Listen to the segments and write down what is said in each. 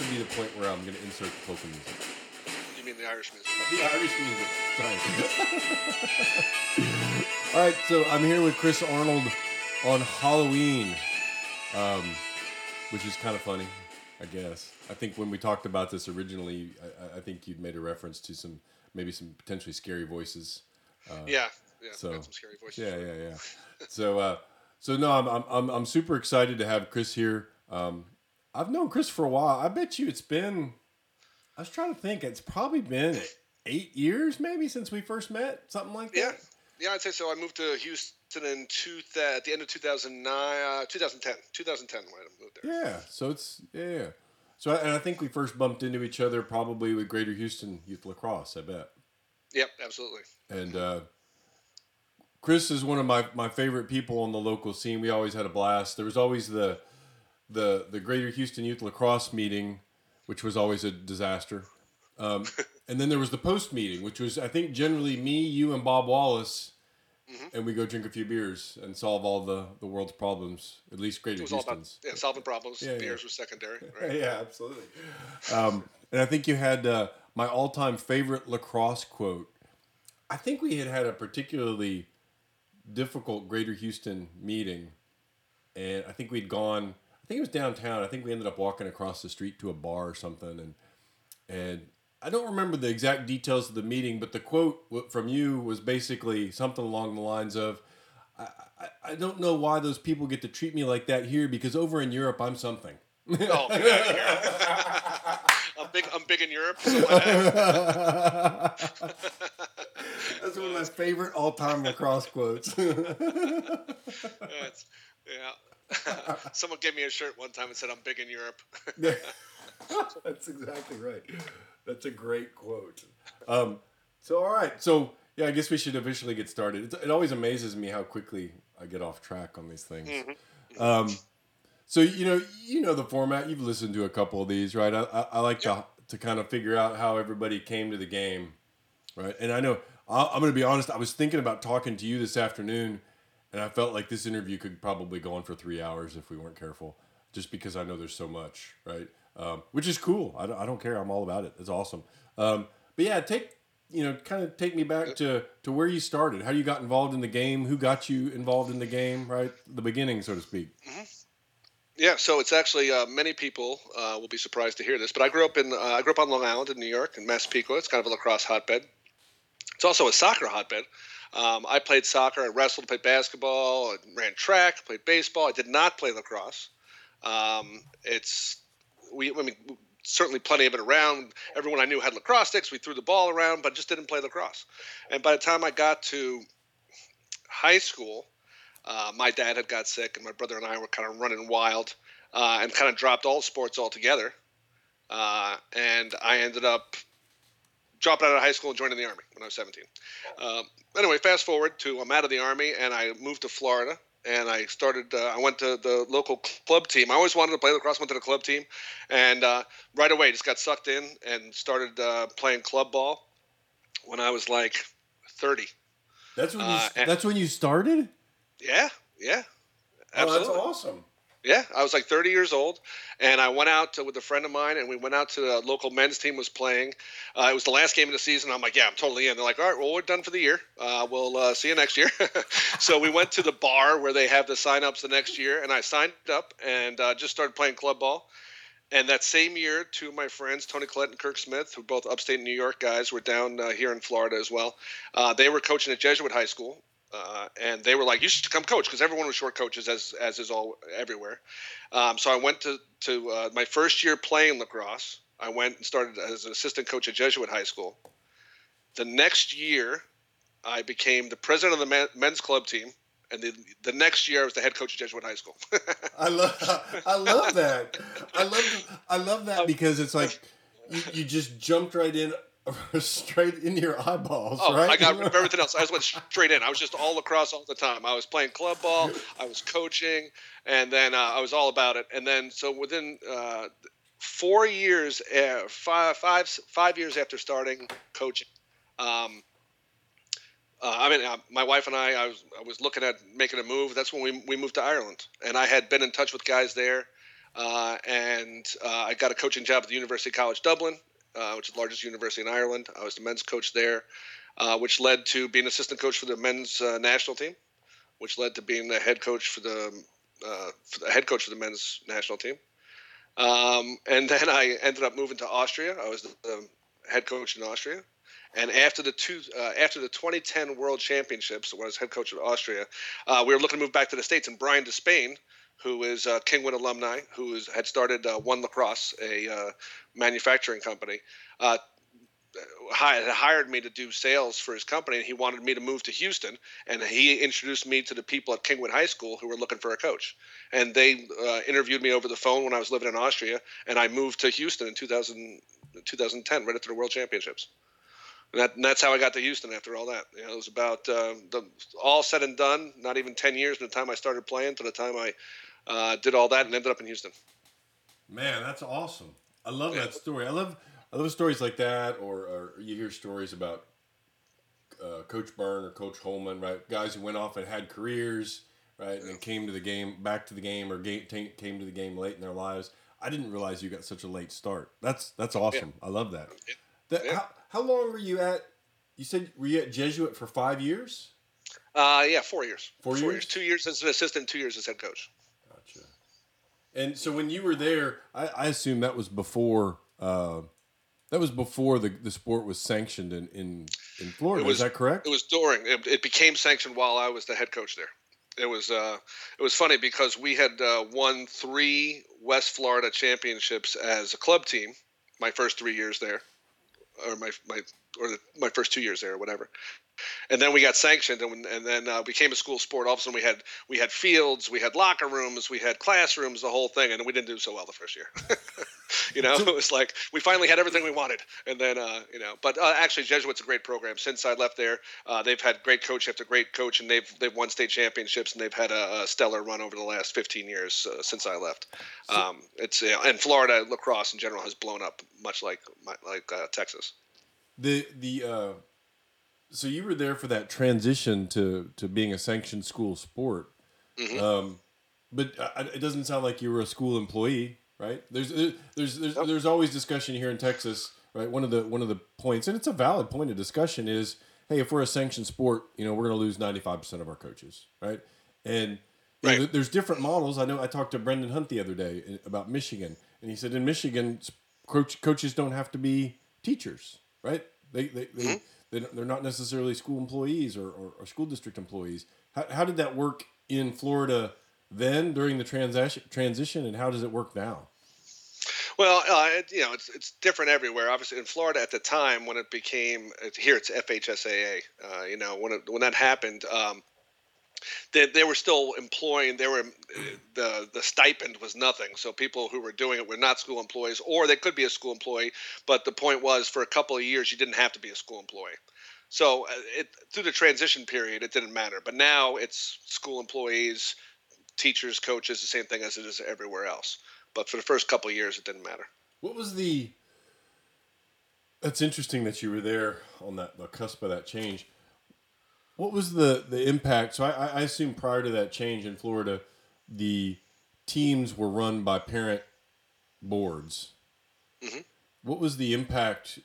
would be the point where I'm going to insert the polka music. You mean the Irish music? The Irish music. Sorry. All right, so I'm here with Chris Arnold on Halloween, um, which is kind of funny, I guess. I think when we talked about this originally, I, I think you'd made a reference to some maybe some potentially scary voices. yeah, yeah. so- got some scary voices. Yeah, yeah, yeah. so, uh, so no, I'm, I'm, I'm, I'm super excited to have Chris here. Um, I've known Chris for a while. I bet you it's been. I was trying to think. It's probably been eight years, maybe, since we first met. Something like that. Yeah, yeah, I'd say so. I moved to Houston in two th- at the end of 2009, uh, 2010, 2010 when I moved there. Yeah. So it's yeah. yeah. So I, and I think we first bumped into each other probably with Greater Houston Youth Lacrosse. I bet. Yep, absolutely. And uh, Chris is one of my, my favorite people on the local scene. We always had a blast. There was always the the the Greater Houston Youth Lacrosse meeting, which was always a disaster. Um, and then there was the post meeting, which was I think generally me, you, and Bob Wallace, and we go drink a few beers and solve all the, the world's problems. At least Greater It was all about Houston's. yeah, solving problems. Yeah, yeah. Beers was secondary. Right? yeah, absolutely. Um, and I think you had uh, my all time favorite lacrosse quote. I think we had had a particularly difficult Greater Houston meeting, and I think we'd gone. I think it was downtown. I think we ended up walking across the street to a bar or something, and and I don't remember the exact details of the meeting, but the quote from you was basically something along the lines of. I, I, I don't know why those people get to treat me like that here because over in Europe I'm something. Oh, yeah. I'm big. I'm big in Europe. So That's one of my favorite all-time lacrosse quotes. it's, yeah. Someone gave me a shirt one time and said I'm big in Europe. That's exactly right. That's a great quote. Um, so, all right. So, yeah, I guess we should officially get started. It's, it always amazes me how quickly I get off track on these things. Um, so, you know, you know the format. You've listened to a couple of these, right? I, I, I like to to kind of figure out how everybody came to the game, right? And I know I, I'm going to be honest. I was thinking about talking to you this afternoon, and I felt like this interview could probably go on for three hours if we weren't careful, just because I know there's so much, right? Um, which is cool. I don't, I don't care. I'm all about it. It's awesome. Um, but yeah, take you know, kind of take me back to to where you started, how you got involved in the game, who got you involved in the game, right? The beginning, so to speak. Yeah, so it's actually uh, many people uh, will be surprised to hear this, but I grew up in uh, I grew up on Long Island in New York in Massapequa. It's kind of a lacrosse hotbed. It's also a soccer hotbed. Um, I played soccer, I wrestled, played basketball, I ran track, played baseball. I did not play lacrosse. Um, it's we I mean certainly plenty of it around. Everyone I knew had lacrosse sticks. We threw the ball around, but just didn't play lacrosse. And by the time I got to high school, uh, my dad had got sick, and my brother and I were kind of running wild, uh, and kind of dropped all sports altogether. Uh, and I ended up dropping out of high school and joining the army when I was 17. Um, anyway, fast forward to I'm out of the army, and I moved to Florida. And I started. Uh, I went to the local club team. I always wanted to play lacrosse. Went to the club team, and uh, right away just got sucked in and started uh, playing club ball when I was like 30. That's when you. Uh, that's when you started. Yeah, yeah, Oh, absolutely. that's awesome. Yeah, I was like 30 years old, and I went out to, with a friend of mine, and we went out to the local men's team was playing. Uh, it was the last game of the season. I'm like, yeah, I'm totally in. They're like, all right, well, we're done for the year. Uh, we'll uh, see you next year. so we went to the bar where they have the sign-ups the next year, and I signed up and uh, just started playing club ball. And that same year, two of my friends, Tony Collette and Kirk Smith, who are both upstate New York guys, were down uh, here in Florida as well. Uh, they were coaching at Jesuit High School, uh, and they were like, "You should come coach," because everyone was short coaches, as as is all everywhere. Um, so I went to to uh, my first year playing lacrosse. I went and started as an assistant coach at Jesuit High School. The next year, I became the president of the men's club team, and the the next year I was the head coach at Jesuit High School. I love I love that. I love I love that because it's like you, you just jumped right in straight in your eyeballs, Oh, right? I got rid of everything else. I just went straight in. I was just all across all the time. I was playing club ball, I was coaching, and then uh, I was all about it. And then so within uh, four years, uh, five, five, five years after starting coaching, um, uh, I mean, uh, my wife and I, I was, I was looking at making a move. That's when we, we moved to Ireland, and I had been in touch with guys there. uh, and uh, I got a coaching job at the University College Dublin, uh, which is the largest university in Ireland. I was the men's coach there, uh, which led to being assistant coach for the men's uh, national team, which led to being the head coach for the, for the head coach for the men's national team. Um, and then I ended up moving to Austria. I was the, the head coach in Austria. And after the two, uh, after the 2010 World Championships, when I was head coach of Austria, uh, we were looking to move back to the states. And Brian Despain, who is a Kingwood alumni, who is, had started uh, One Lacrosse, a uh, manufacturing company, uh, had hired me to do sales for his company, and he wanted me to move to Houston. And he introduced me to the people at Kingwood High School who were looking for a coach. And they uh, interviewed me over the phone when I was living in Austria, and I moved to Houston in 2000, 2010, right after the World Championships. And, that, and that's how I got to Houston after all that. You know, it was about uh, the, all said and done, not even 10 years from the time I started playing to the time I uh, did all that and ended up in Houston. Man, that's awesome. I love yeah. that story. I love I love stories like that, or, or you hear stories about uh, Coach Byrne or Coach Holman, right? Guys who went off and had careers, right, and then came to the game, back to the game, or game, came to the game late in their lives. I didn't realize you got such a late start. That's that's awesome. Yeah. I love that. that yeah. how, how long were you at? You said were you at Jesuit for five years? Uh, yeah, four years. Four, four years? years? Two years as an assistant, two years as head coach. And so when you were there, I, I assume that was before uh, that was before the, the sport was sanctioned in, in, in Florida. Was, Is that correct? It was during. It, it, became sanctioned while I was the head coach there. It was uh, it was funny because we had uh, won three West Florida championships as a club team. My first three years there, or my my or the, my first two years there, or whatever and then we got sanctioned, and, and then uh, became a school sport. All of a sudden, we had we had fields, we had locker rooms, we had classrooms, the whole thing, and we didn't do so well the first year. you know, it was like we finally had everything we wanted, and then uh, you know, but uh, actually, Jesuit's a great program. Since I left there, uh, they've had great coach after great coach, and they've they've won state championships, and they've had a, a stellar run over the last 15 years uh, since I left. Um, it's you know, and Florida lacrosse in general has blown up, much like like uh, Texas. The the so you were there for that transition to to being a sanctioned school sport, mm-hmm. um, but it doesn't sound like you were a school employee, right? There's there's there's nope. there's always discussion here in Texas, right? One of the one of the points, and it's a valid point of discussion, is hey, if we're a sanctioned sport, you know, we're going to lose ninety five percent of our coaches, right? And right. Know, there's different models. I know I talked to Brendan Hunt the other day uh, about Michigan, and he said in Michigan, coach, coaches don't have to be teachers, right? They they, they mm-hmm they're not necessarily school employees or, or, or school district employees. How, how did that work in Florida then during the transition transition, and how does it work now? Well, uh, you know, it's it's different everywhere. Obviously, in Florida at the time when it became here, it's FHSAA. Uh, you know, when it, when that happened, um, they, they were still employing they were the the stipend was nothing. So people who were doing it were not school employees or they could be a school employee but the point was for a couple of years you didn't have to be a school employee. So uh, it through the transition period it didn't matter. But now it's school employees teachers coaches the same thing as it is everywhere else. But for the first couple of years it didn't matter. What was the that's interesting that you were there on that the cusp of that change what was the the impact? So I, I assume prior to that change in Florida, the teams were run by parent boards. Mm-hmm. What was the impact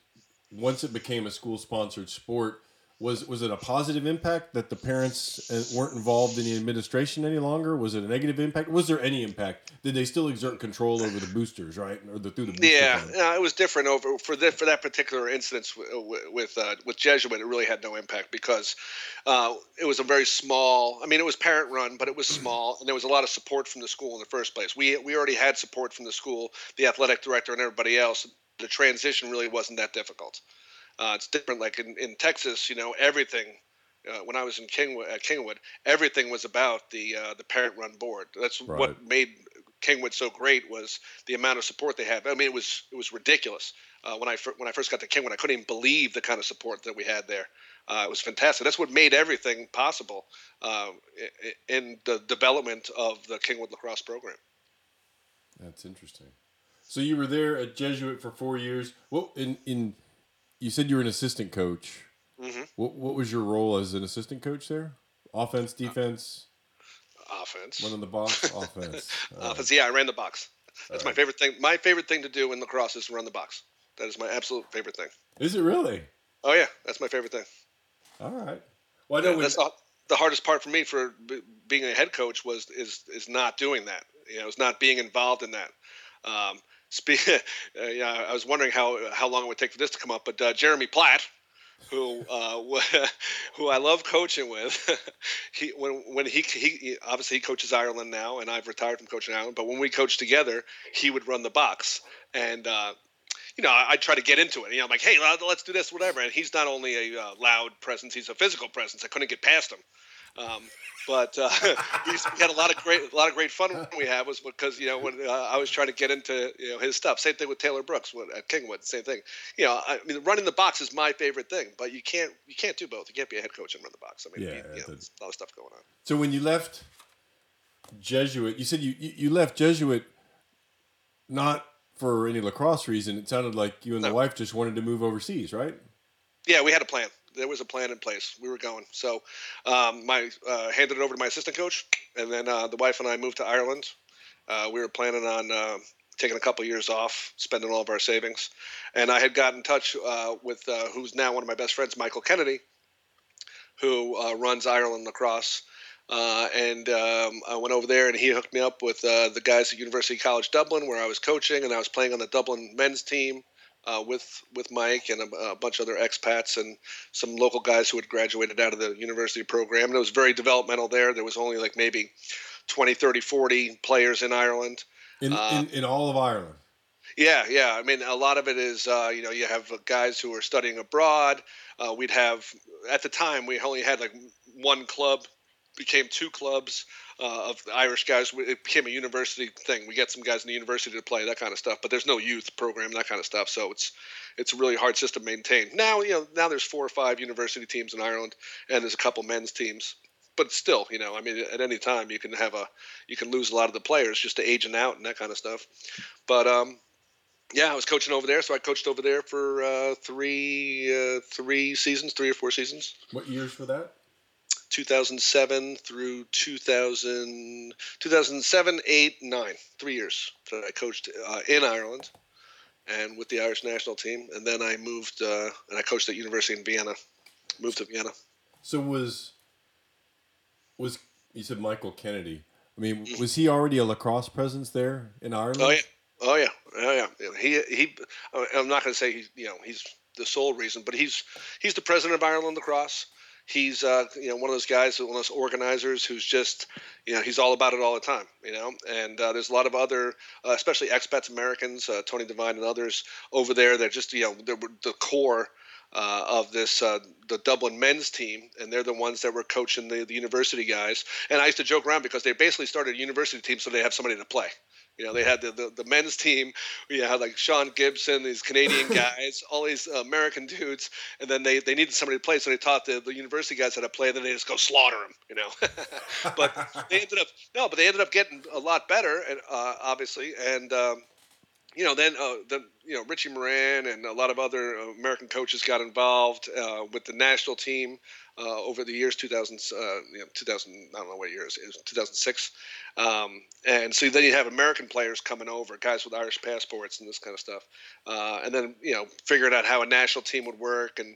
once it became a school sponsored sport? Was was it a positive impact that the parents uh, weren't involved in the administration any longer? Was it a negative impact? Was there any impact? Did they still exert control over the boosters, right, or the through the booster yeah? No, it was different over for that for that particular instance with uh, with Jesuit. It really had no impact because uh, it was a very small. I mean, it was parent run, but it was small, and there was a lot of support from the school in the first place. We we already had support from the school, the athletic director, and everybody else. The transition really wasn't that difficult. Uh, it's different. Like in, in Texas, you know, everything. Uh, when I was in Kingwood, uh, Kingwood, everything was about the uh, the parent-run board. That's right. what made Kingwood so great was the amount of support they had. I mean, it was it was ridiculous. Uh, when I fir- when I first got to Kingwood, I couldn't even believe the kind of support that we had there. Uh, it was fantastic. That's what made everything possible uh, in the development of the Kingwood lacrosse program. That's interesting. So you were there at Jesuit for four years. What in in you said you were an assistant coach. Mm-hmm. What what was your role as an assistant coach there? Offense, defense. offense. One in the box. offense. Uh, offense. Yeah, I ran the box. That's my favorite thing. My favorite thing to do in lacrosse is run the box. That is my absolute favorite thing. Is it really? Oh yeah, that's my favorite thing. All right. Well, I know yeah, that's the, the hardest part for me for b- being a head coach was is is not doing that. You know, is not being involved in that. Um, speak, uh, yeah, I was wondering how how long it would take for this to come up, but uh, Jeremy Platt, who uh, who I love coaching with. he when when he, he obviously he coaches Ireland now, and I've retired from coaching Ireland. But when we coached together, he would run the box, and uh, you know I, I try to get into it. You know, I'm like, hey, let's do this, whatever. And he's not only a uh, loud presence; he's a physical presence. I couldn't get past him. Um, but uh, we, had a lot of great, a lot of great fun. We had was because you know when uh, I was trying to get into you know his stuff. Same thing with Taylor Brooks at Kingwood. Same thing. You know, I mean, running the box is my favorite thing, but you can't you can't do both. You can't be a head coach and run the box. I mean, yeah, you, you know, there's a lot of stuff going on. So when you left Jesuit, you said you you left Jesuit not for any lacrosse reason. It sounded like you and the wife just wanted to move overseas, right? Yeah, we had a plan there was a plan in place. We were going. So, um, my uh, handed it over to my assistant coach, and then uh, the wife and I moved to Ireland. Uh, we were planning on uh, taking a couple years off, spending all of our savings, and I had got in touch uh, with uh, who's now one of my best friends, Michael Kennedy, who runs Ireland lacrosse. and um, I went over there, and he hooked me up with the guys at University College Dublin, where I was coaching, and I was playing on the Dublin men's team uh, with with Mike and a, a, bunch of other expats and some local guys who had graduated out of the university program. And it was very developmental there. There was only like maybe 20, 30, 40 players in Ireland. In, uh, in, in, all of Ireland? Yeah, yeah. I mean, a lot of it is, uh, you know, you have guys who are studying abroad. Uh, we'd have, at the time, we only had like one club, became two clubs uh, of the Irish guys. It became a university thing. We get some guys in the university to play that kind of stuff, but there's no youth program that kind of stuff. So it's it's a really hard system to maintain. Now you know now there's four or five university teams in Ireland, and there's a couple men's teams. But still, you know, I mean, at any time you can have a you can lose a lot of the players just to aging out and that kind of stuff. But um, yeah, I was coaching over there, so I coached over there for uh, three uh, three seasons, three or four seasons. What years for that? 2007 through 2000, 2007, 8, 9. Three years that I coached uh, in Ireland and with the Irish national team. And then I moved uh, and I coached at University in Vienna. Moved to Vienna. So was was you said Michael Kennedy? I mean, mm-hmm. was he already a lacrosse presence there in Ireland? Oh yeah, oh yeah, oh yeah. He he. I'm not going to say he, you know he's the sole reason, but he's he's the president of Ireland lacrosse he's uh, you know one of those guys, one of those organizers who's just you know he's all about it all the time. You know, and uh, there's a lot of other, uh, especially expats Americans, uh, Tony Devine and others over there. They're just you know the core. Uh, of this uh, the Dublin men's team, and they're the ones that were coaching the, the university guys. And I used to joke around because they basically started a university team so they have somebody to play. You know, they had the, the, the men's team. You had like Sean Gibson, these Canadian guys, all these American dudes, and then they, they needed somebody to play, so they taught the, the university guys how to play. And then they just go slaughter them, you know. but they ended up no, but they ended up getting a lot better, and uh, obviously, and um, you know, then uh, then you know Richie Moran and a lot of other American coaches got involved uh, with the national team uh, over the years 2000 uh, you know 2000 I don't know what years it was 2006 um, and so then you have American players coming over guys with Irish passports and this kind of stuff uh, and then you know figuring out how a national team would work and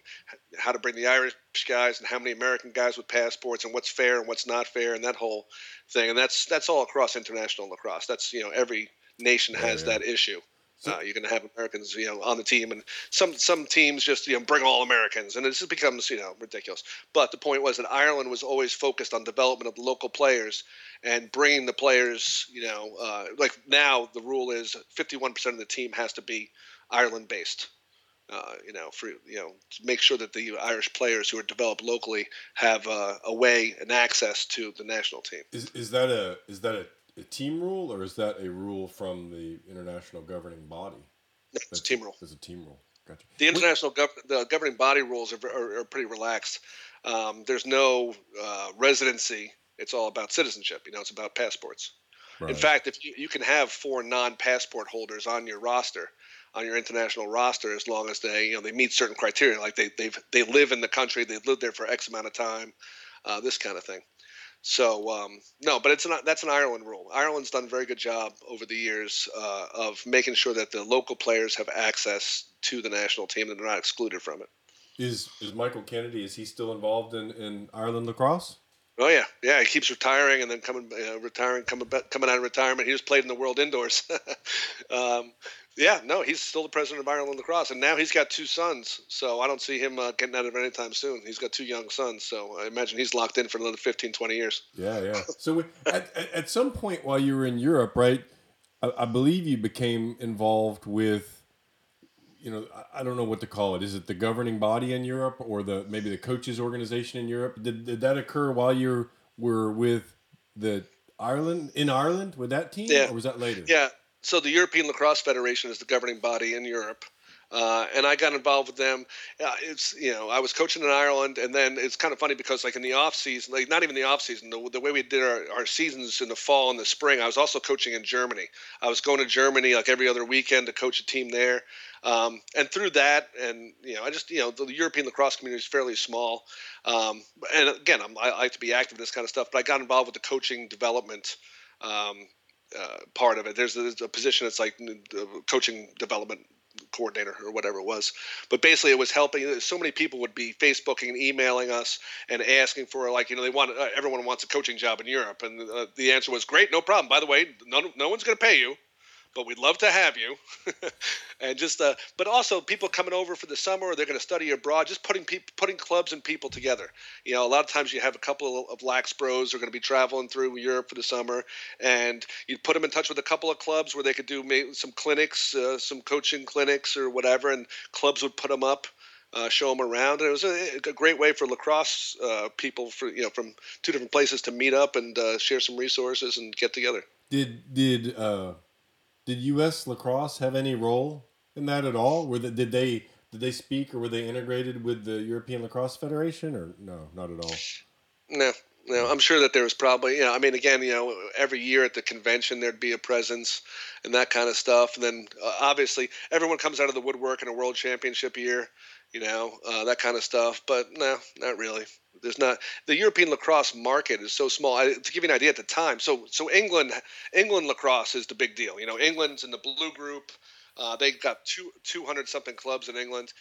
how to bring the Irish guys and how many American guys with passports and what's fair and what's not fair and that whole thing. And that's that's all across international lacrosse. That's you know every nation has yeah. that issue uh, you're going to have Americans, you know, on the team, and some some teams just you know bring all Americans, and it just becomes you know ridiculous. But the point was that Ireland was always focused on development of local players and bringing the players, you know, uh, like now the rule is 51% of the team has to be Ireland based. Uh, you know, for you know, to make sure that the Irish players who are developed locally have uh, a way and access to the national team. Is is that a is that a team rule, or is that a rule from the international governing body? It's a team rule. It's a team rule. Gotcha. The international gov- the governing body rules are, are, are pretty relaxed. Um, there's no uh, residency. It's all about citizenship. You know, it's about passports. Right. In fact, if you, you can have four non-passport holders on your roster, on your international roster, as long as they you know they meet certain criteria, like they they they live in the country, they've lived there for X amount of time, uh, this kind of thing. So um, no, but it's not. That's an Ireland rule. Ireland's done a very good job over the years uh, of making sure that the local players have access to the national team and they're not excluded from it. Is is Michael Kennedy? Is he still involved in, in Ireland lacrosse? Oh yeah, yeah. He keeps retiring and then coming, uh, retiring, coming coming out of retirement. He just played in the World Indoors. um, yeah, no, he's still the president of Ireland lacrosse, and now he's got two sons. So I don't see him uh, getting out of it anytime soon. He's got two young sons, so I imagine he's locked in for another 15, 20 years. Yeah, yeah. So at, at some point while you were in Europe, right? I, I believe you became involved with you know, I don't know what to call it. Is it the governing body in Europe or the maybe the coaches organization in Europe? Did, did that occur while you were with the Ireland in Ireland with that team, yeah. or was that later? Yeah. So the European Lacrosse Federation is the governing body in Europe. Uh, and I got involved with them. Uh, it's you know I was coaching in Ireland, and then it's kind of funny because like in the off season, like not even the off season, the, the way we did our, our seasons in the fall and the spring, I was also coaching in Germany. I was going to Germany like every other weekend to coach a team there, um, and through that, and you know I just you know the European lacrosse community is fairly small, um, and again I'm, i like to be active in this kind of stuff, but I got involved with the coaching development. Um, uh, part of it. There's, there's, a position that's like coaching development coordinator or whatever it was. But basically, it was helping. So many people would be Facebooking and emailing us and asking for like you know they want uh, everyone wants a coaching job in Europe, and uh, the answer was great, no problem. By the way, no no one's going to pay you but we'd love to have you. and just, uh, but also people coming over for the summer, or they're going to study abroad. Just putting people, putting clubs and people together. You know, a lot of times you have a couple of lax bros who are going to be traveling through Europe for the summer, and you put them in touch with a couple of clubs where they could do some clinics, uh, some coaching clinics or whatever, and clubs would put them up. Uh, show them around. And it was a, a great way for lacrosse uh, people, for you know, from two different places to meet up and uh, share some resources and get together. Did did uh, did U.S. lacrosse have any role in that at all? Were they, did they did they speak or were they integrated with the European Lacrosse Federation or no, not at all? No, no. I'm sure that there was probably you know I mean again you know every year at the convention there'd be a presence and that kind of stuff and then uh, obviously everyone comes out of the woodwork in a world championship year you know uh, that kind of stuff but no not really there's not the European lacrosse market is so small. I, to give you an idea, at the time, so so England England lacrosse is the big deal. You know, England's in the blue group. Uh, they got two two hundred something clubs in England.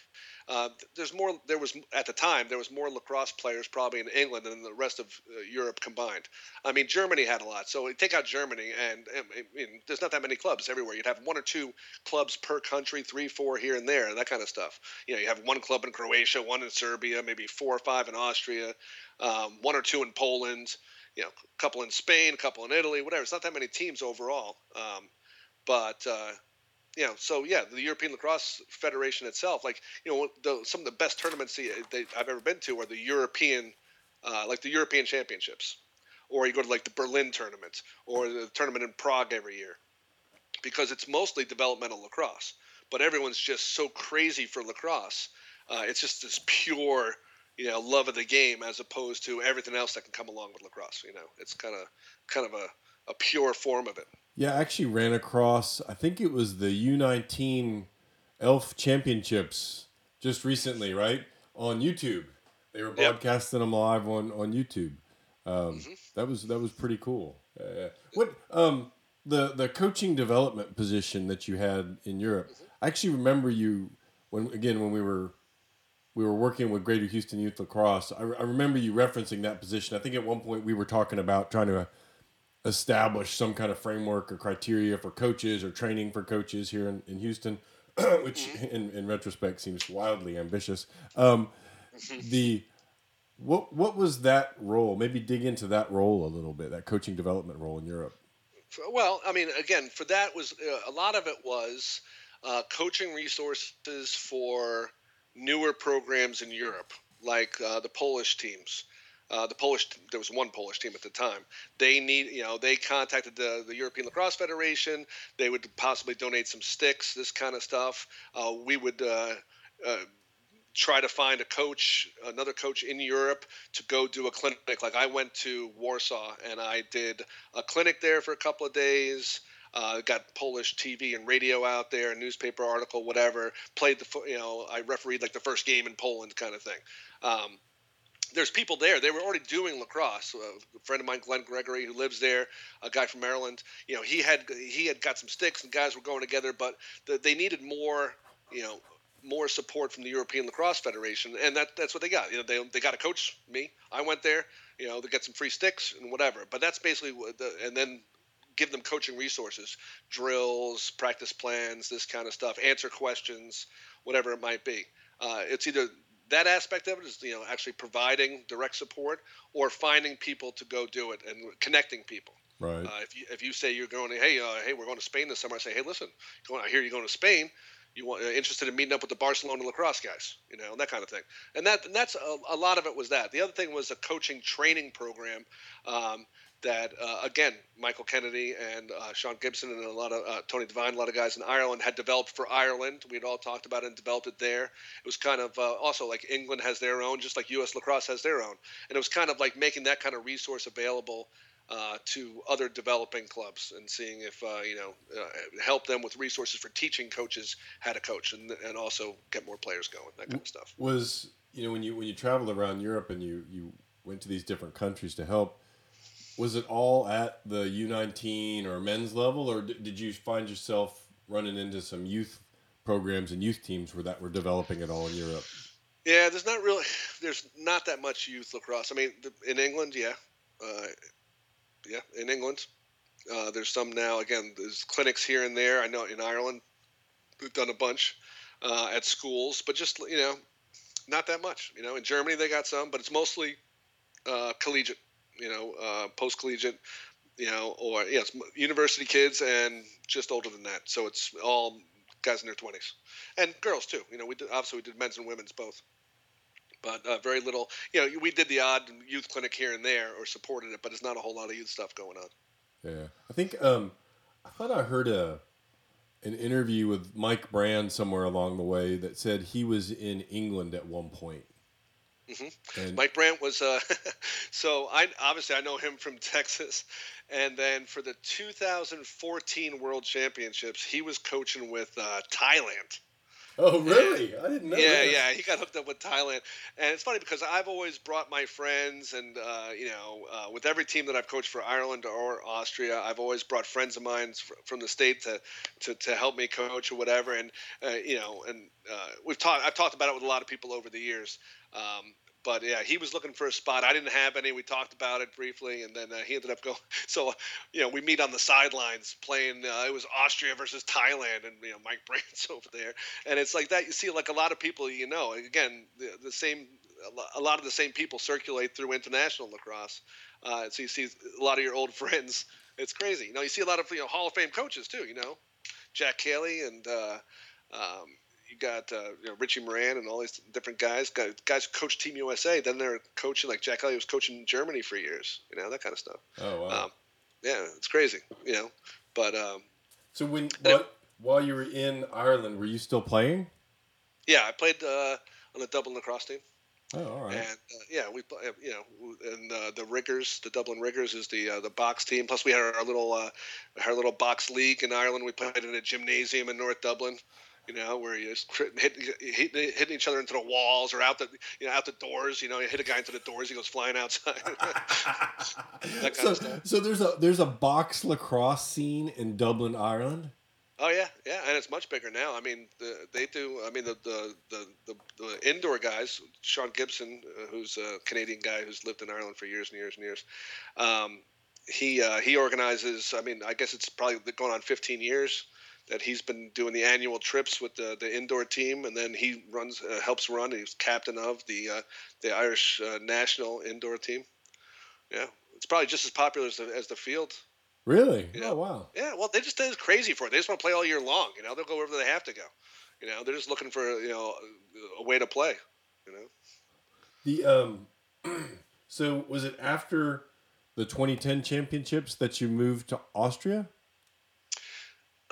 Uh, there's more. There was at the time there was more lacrosse players probably in England than the rest of uh, Europe combined. I mean, Germany had a lot. So take out Germany, and, there's not that many clubs everywhere. You'd have one or two clubs per country, three, four here and there, that kind of stuff. You know, you have one club in Croatia, one in Serbia, maybe four or five in Austria, um, one or two in Poland. You know, a couple in Spain, a couple in Italy, whatever. It's not that many teams overall. Um, but uh, you know, so yeah, the European Lacrosse Federation itself, like you know, the, some of the best tournaments they, I've ever been to are the European, uh, like the European Championships, or you go to like the Berlin tournament or the tournament in Prague every year, because it's mostly developmental lacrosse, but everyone's just so crazy for lacrosse. Uh, it's just this pure, you know, love of the game as opposed to everything else that can come along with lacrosse. You know, it's kind of kind of a, a pure form of it. Yeah, I actually ran across, I think it was the U19 Elf Championships just recently, right? On YouTube. They were broadcasting yep. them live on, on YouTube. Um, mm-hmm. That was that was pretty cool. Uh, what um, the the coaching development position that you had in Europe? Mm-hmm. I actually remember you when again when we were we were working with Greater Houston Youth Lacrosse. I, I remember you referencing that position. I think at one point we were talking about trying to establish some kind of framework or criteria for coaches or training for coaches here in, in Houston, which mm-hmm. in, in retrospect seems wildly ambitious. Um, mm-hmm. the what what was that role? Maybe dig into that role a little bit, that coaching development role in Europe. Well, I mean, again, for that was uh, a lot of it was uh, coaching resources for newer programs in Europe, like uh, the Polish teams. Uh, the Polish, there was one Polish team at the time. They need, you know, they contacted the, the European Lacrosse Federation. They would possibly donate some sticks, this kind of stuff. Uh, we would uh, uh try to find a coach, another coach in Europe to go do a clinic. Like I went to Warsaw and I did a clinic there for a couple of days. Uh, got Polish TV and radio out there, newspaper article, whatever. Played the, you know, I refereed like the first game in Poland, kind of thing. Um, there's people there. They were already doing lacrosse. Uh, a friend of mine, Glenn Gregory, who lives there, a guy from Maryland. You know, he had he had got some sticks, and guys were going together, but the, they needed more. You know, more support from the European Lacrosse Federation, and that that's what they got. You know, they they got to coach me. I went there. You know, they get some free sticks and whatever. But that's basically what the and then give them coaching resources, drills, practice plans, this kind of stuff, answer questions, whatever it might be. Uh, it's either that aspect of it is you know actually providing direct support or finding people to go do it and connecting people. Right. Uh, if you if you say you're going to hey uh, hey we're going to Spain this summer, I say hey listen, going, I hear you're going to Spain. You want uh, interested in meeting up with the Barcelona lacrosse guys, you know, and that kind of thing. And that and that's a, a lot of it was that. The other thing was a coaching training program. Um, that uh, again Michael Kennedy and uh, Sean Gibson and a lot of uh, Tony Devine, a lot of guys in Ireland had developed for Ireland. We had all talked about it and developed it there. It was kind of uh, also like England has their own, just like U.S. lacrosse has their own, and it was kind of like making that kind of resource available. Uh, to other developing clubs and seeing if uh, you know help them with resources for teaching coaches how to coach and, and also get more players going that kind of stuff was you know when you when you traveled around Europe and you you went to these different countries to help was it all at the U19 or men's level, or did you find yourself running into some youth programs and youth teams where that were developing at all in Europe? Yeah, there's not really, there's not that much youth lacrosse. I mean, in England, yeah, uh, yeah, in England, uh, there's some now. Again, there's clinics here and there. I know in Ireland, we've done a bunch uh, at schools, but just you know, not that much. You know, in Germany they got some, but it's mostly uh, collegiate you know, uh, post collegiate, you know, or it's university kids and just older than that. So it's all guys in their twenties and girls too. You know, we did, obviously we did men's and women's both, but uh, very little. You know, we did the odd youth clinic here and there or supported it, but it's not a whole lot of youth stuff going on. Yeah, I think um, I thought I heard a an interview with Mike Brandt somewhere along the way that said he was in England at one point Mm-hmm. Mike Brandt was uh, so I obviously I know him from Texas, and then for the 2014 World Championships, he was coaching with uh, Thailand. Oh, really? I didn't know. Yeah, that. yeah, he got hooked up with Thailand, and it's funny because I've always brought my friends, and uh, you know, uh, with every team that I've coached for Ireland or Austria, I've always brought friends of mine from the state to to, to help me coach or whatever, and uh, you know, and uh, we've talked. I've talked about it with a lot of people over the years. Um, but yeah, he was looking for a spot. I didn't have any. We talked about it briefly, and then uh, he ended up going. So, you know, we meet on the sidelines playing. Uh, it was Austria versus Thailand, and you know, Mike Brandt's over there, and it's like that. You see, like a lot of people, you know, again, the, the same. A lot of the same people circulate through international lacrosse. Uh, so you see a lot of your old friends. It's crazy. You know, you see a lot of you know Hall of Fame coaches too. You know, Jack Kaley and. Uh, um, you got uh, you know, Richie Moran and all these different guys. Guys, guys coach Team USA. Then they're coaching like Jack Elliott was coaching Germany for years. You know that kind of stuff. Oh wow. Um, yeah, it's crazy. You know, but um, so when what while you were in Ireland, were you still playing? Yeah, I played uh, on the Dublin lacrosse team. Oh, all right. And uh, yeah, we uh, you know, and uh, the Riggers, the Dublin Riggers, is the uh, the box team. Plus, we had our, our little uh, our little box league in Ireland. We played in a gymnasium in North Dublin you know, where you just hit, hit, hitting each other into the walls or out the, you know, out the doors. You know, you hit a guy into the doors, he goes flying outside. so, so there's a there's a box lacrosse scene in Dublin, Ireland. Oh yeah, yeah, and it's much bigger now. I mean, the, they do. I mean, the the, the the, the indoor guys, Sean Gibson, uh, who's a Canadian guy who's lived in Ireland for years and years and years. Um, he uh, he organizes. I mean, I guess it's probably going on 15 years that he's been doing the annual trips with the, the indoor team, and then he runs uh, helps run. He's captain of the uh, the Irish uh, national indoor team. Yeah, it's probably just as popular as the, as the field. Really? Oh wow. Yeah. Well, they just they're crazy for it. They just want to play all year long. You know, they'll go wherever they have to go. You know, they're just looking for you know a way to play. You know. The um, so was it after the 2010 championships that you moved to Austria?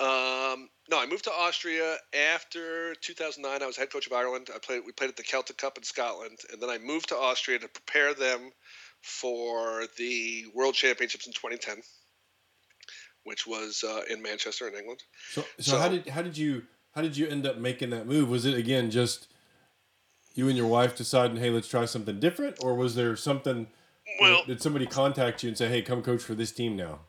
Um, no, I moved to Austria after 2009. I was head coach of Ireland. I played. We played at the Celtic Cup in Scotland, and then I moved to Austria to prepare them for the World Championships in 2010, which was uh, in Manchester, in England. So, so, so, how did how did you how did you end up making that move? Was it again just you and your wife deciding, hey, let's try something different, or was there something? Well, did somebody contact you and say, hey, come coach for this team now?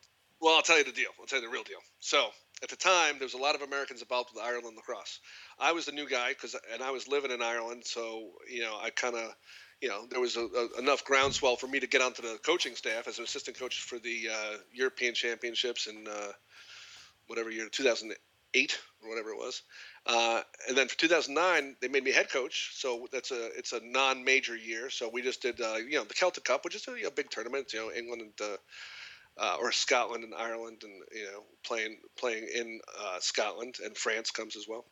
Well, I'll tell you the deal. I'll tell you the real deal. So at the time, there was a lot of Americans involved with Ireland lacrosse. I was the new guy because, and I was living in Ireland, so you know, I kind of, you know, there was a, a, enough groundswell for me to get onto the coaching staff as an assistant coach for the uh, European Championships in uh, whatever year, 2008 or whatever it was. Uh, and then for 2009, they made me head coach. So that's a it's a non-major year. So we just did uh, you know the Celtic Cup, which is a you know, big tournament. You know, England and uh, or Scotland and Ireland, and you know playing playing in uh, Scotland and France comes as well.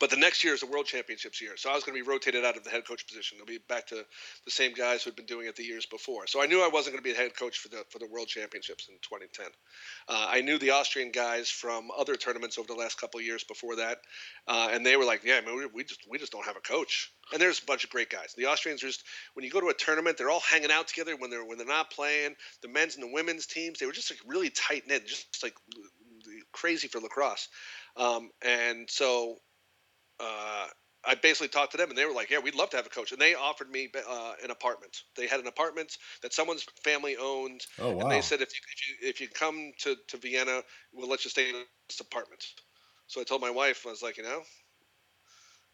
But the next year is the World Championships year, so I was going to be rotated out of the head coach position. I'll be back to the same guys who had been doing it the years before. So I knew I wasn't going to be a head coach for the for the World Championships in 2010. Uh, I knew the Austrian guys from other tournaments over the last couple of years before that, uh, and they were like, "Yeah, I mean, we, we just we just don't have a coach." And there's a bunch of great guys. The Austrians are just when you go to a tournament, they're all hanging out together when they're when they're not playing. The men's and the women's teams, they were just like really tight knit, just like crazy for lacrosse. Um, and so uh, I basically talked to them, and they were like, "Yeah, we'd love to have a coach." And they offered me uh, an apartment. They had an apartment that someone's family owned. Oh wow! And they said, "If you if you if you come to, to Vienna, we'll let you stay in this apartment." So I told my wife, I was like, you know,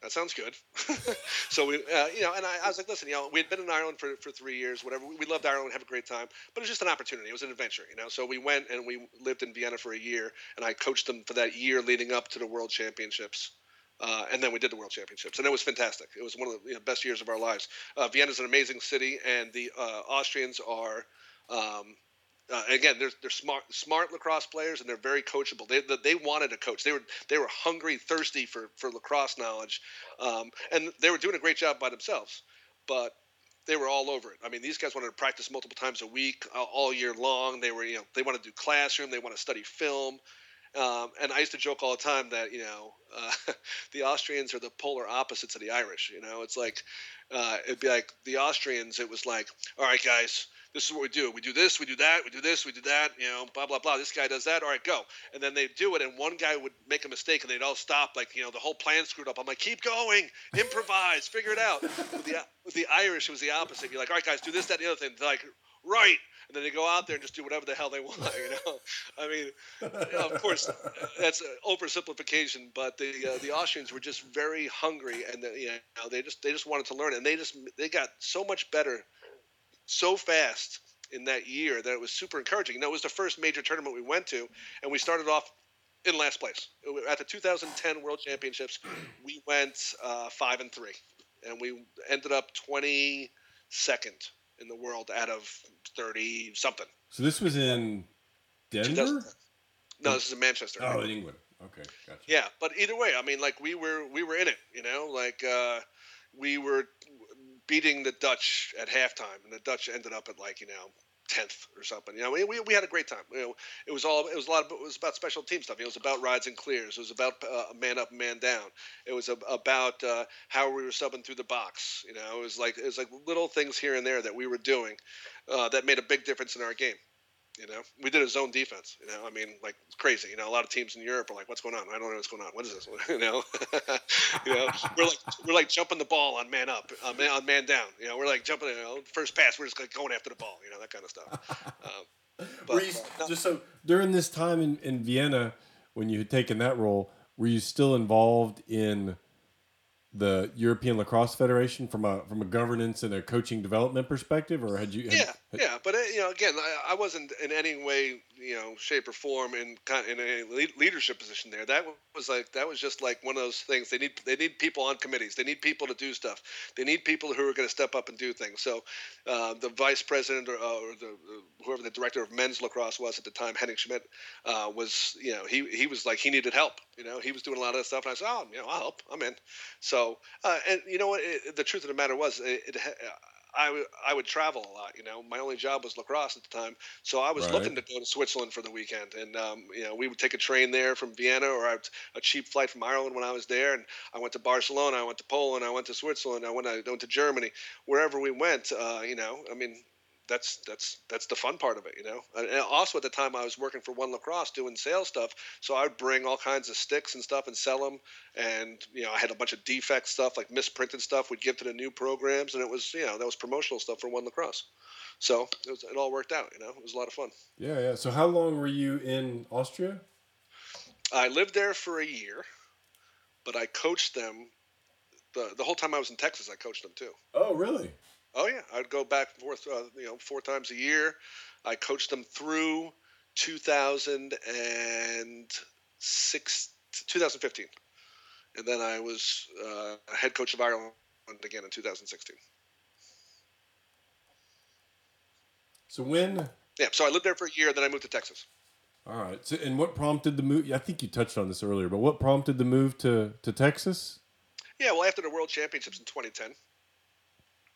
that sounds good. so we, uh, you know, and I, I, was like, listen, you know, we had been in Ireland for, for three years, whatever. We, we loved Ireland, have a great time, but it was just an opportunity. It was an adventure, you know. So we went and we lived in Vienna for a year, and I coached them for that year leading up to the World Championships. Uh, and then we did the World Championships, and it was fantastic. It was one of the you know, best years of our lives. Uh, Vienna is an amazing city, and the uh, Austrians are, um, uh, again, they're, they're smart, smart lacrosse players, and they're very coachable. They, they wanted a coach. They were they were hungry, thirsty for for lacrosse knowledge, um, and they were doing a great job by themselves. But they were all over it. I mean, these guys wanted to practice multiple times a week, all year long. They were, you know, they want to do classroom. They want to study film. Um, and I used to joke all the time that you know uh, the Austrians are the polar opposites of the Irish. You know, it's like uh, it'd be like the Austrians. It was like, all right, guys, this is what we do. We do this, we do that, we do this, we do that. You know, blah blah blah. This guy does that. All right, go. And then they'd do it, and one guy would make a mistake, and they'd all stop. Like you know, the whole plan screwed up. I'm like, keep going, improvise, figure it out. With the, with the Irish, it was the opposite. You're like, all right, guys, do this, that, the other thing. They're like, right and then they go out there and just do whatever the hell they want. You know, I mean, you know, of course, that's oversimplification, but the uh, the Austrians were just very hungry, and the, you know, they just they just wanted to learn, and they just they got so much better, so fast in that year that it was super encouraging. You know, it was the first major tournament we went to, and we started off in last place at the 2010 World Championships. We went uh, five and three, and we ended up 22nd in the world out of 30 something. So this was in Denver? No, this is in Manchester. Oh, in England. Okay, gotcha. Yeah, but either way, I mean, like we were we were in it, you know, like uh, we were beating the Dutch at halftime, and the Dutch ended up at like you know tenth or something. You know, we, we, had a great time. You know, it was all it was a lot of it was about special team stuff. It was about rides and clears. It was about uh, man up, man down. It was about uh, how we were subbing through the box. You know, it was like it was like little things here and there that we were doing uh, that made a big difference in our game. You know, we did a zone defense. You know, I mean, like crazy. You know, a lot of teams in Europe are like, "What's going on? I don't know what's going on. What is this?" you know, you know, we're like we're like jumping the ball on man up, on man, on man down. You know, we're like jumping. You know, first pass, we're just like going after the ball. You know, that kind of stuff. Um, but, you, uh, just so during this time in, in Vienna, when you had taken that role, were you still involved in the European Lacrosse Federation from a from a governance and a coaching development perspective, or had you? Had, yeah, yeah, but uh, you know, again, I, I, wasn't in any way, you know, shape or form in in a leadership position there. That was like that was just like one of those things. They need they need people on committees. They need people to do stuff. They need people who are going to step up and do things. So, uh, the vice president or, uh, or the whoever the director of men's lacrosse was at the time, Henning Schmidt, uh, was you know he he was like he needed help. You know, he was doing a lot of stuff, and I said, oh, you know, I'll help. I'm in. So, uh, and you know what? It, the truth of the matter was, it, it I, w- I would travel a lot. You know, my only job was lacrosse at the time, so I was right. looking to go to Switzerland for the weekend. And um, you know, we would take a train there from Vienna, or I a cheap flight from Ireland when I was there. And I went to Barcelona, I went to Poland, I went to Switzerland, I went, I went to Germany, wherever we went. Uh, you know, I mean, that's that's that's the fun part of it, you know. And also at the time I was working for One Lacrosse doing sales stuff, so I'd bring all kinds of sticks and stuff and sell them. And you know, I had a bunch of defect stuff like misprinted stuff we'd give to the new programs, and it was you know that was promotional stuff for One Lacrosse. So it, was, it all worked out, you know. It was a lot of fun. Yeah, yeah. So how long were you in Austria? I lived there for a year, but I coached them the the whole time I was in Texas. I coached them too. Oh, really? Oh yeah, I'd go back and forth, uh, you know, four times a year. I coached them through 2006, 2015, and then I was uh, head coach of Ireland again in 2016. So when? Yeah, so I lived there for a year, then I moved to Texas. All right. So, and what prompted the move? I think you touched on this earlier, but what prompted the move to to Texas? Yeah, well, after the World Championships in 2010,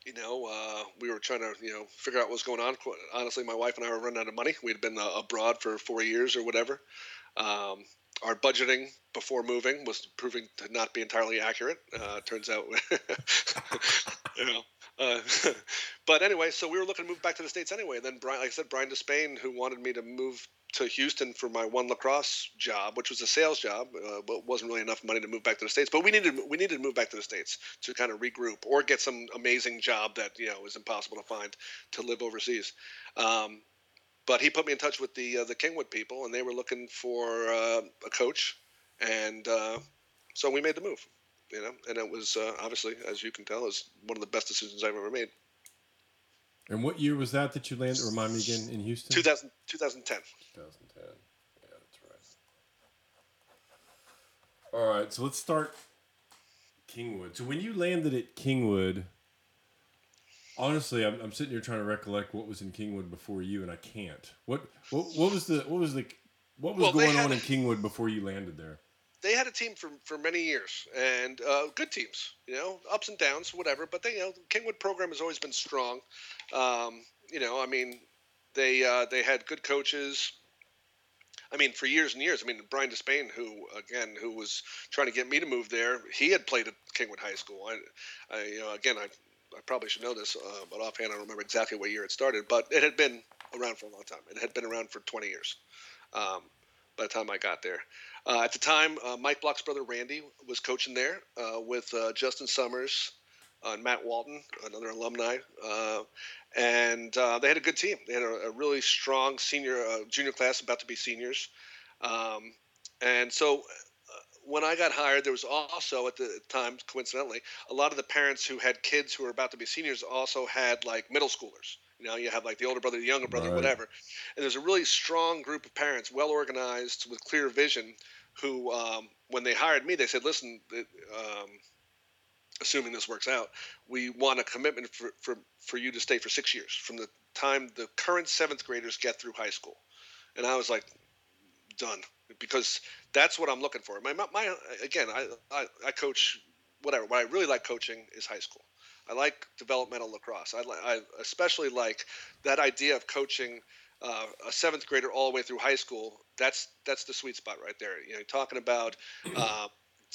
you know, uh, we were trying to, you know, figure out what's going on. Honestly, my wife and I were running out of money. We had been uh, abroad for four years or whatever. Um, our budgeting before moving was proving to not be entirely accurate. Uh, turns out, you know. Uh, but anyway, so we were looking to move back to the states anyway. And then, Brian, like I said, Brian Despain, who wanted me to move to Houston for my one lacrosse job, which was a sales job, uh, but wasn't really enough money to move back to the states. But we needed we needed to move back to the states to kind of regroup or get some amazing job that you know was impossible to find to live overseas. Um, but he put me in touch with the uh, the Kingwood people, and they were looking for uh, a coach, and uh, so we made the move. You know, and it was uh, obviously, as you can tell, is one of the best decisions I've ever made. And what year was that that you landed? Remind me again in Houston. 2000, 2010. 2010. Yeah, that's right. All right, so let's start Kingwood. So when you landed at Kingwood, honestly, I'm, I'm sitting here trying to recollect what was in Kingwood before you, and I can't. What what, what was the what was the what was well, going on in Kingwood before you landed there? They had a team for, for many years and uh, good teams, you know, ups and downs, whatever. But they, you know, Kingwood program has always been strong. Um, you know, I mean, they uh, they had good coaches. I mean, for years and years. I mean, Brian Despain, who again, who was trying to get me to move there, he had played at Kingwood High School. I, I you know, again, I, I probably should know this, uh, but offhand, I don't remember exactly what year it started. But it had been around for a long time. It had been around for 20 years um, by the time I got there. Uh, at the time, uh, Mike Block's brother Randy was coaching there uh, with uh, Justin Summers and Matt Walton, another alumni, uh, and they had a good team. They had a, a really strong senior, junior class, about to be seniors, um, and so when I got hired, there was also at the time, coincidentally, a lot of the parents who had kids who were about to be seniors also had like middle schoolers. You know, you have like the older brother, the younger brother, right. whatever. And there's a really strong group of parents, well organized, with clear vision, who, um, when they hired me, they said, listen, um, assuming this works out, we want a commitment for, for, for you to stay for six years from the time the current seventh graders get through high school. And I was like, done, because that's what I'm looking for. My, my again, I, I, I coach whatever. What I really like coaching is high school. I like developmental lacrosse. I, I especially like that idea of coaching uh, a seventh grader all the way through high school. That's that's the sweet spot right there. You know, talking about. Uh,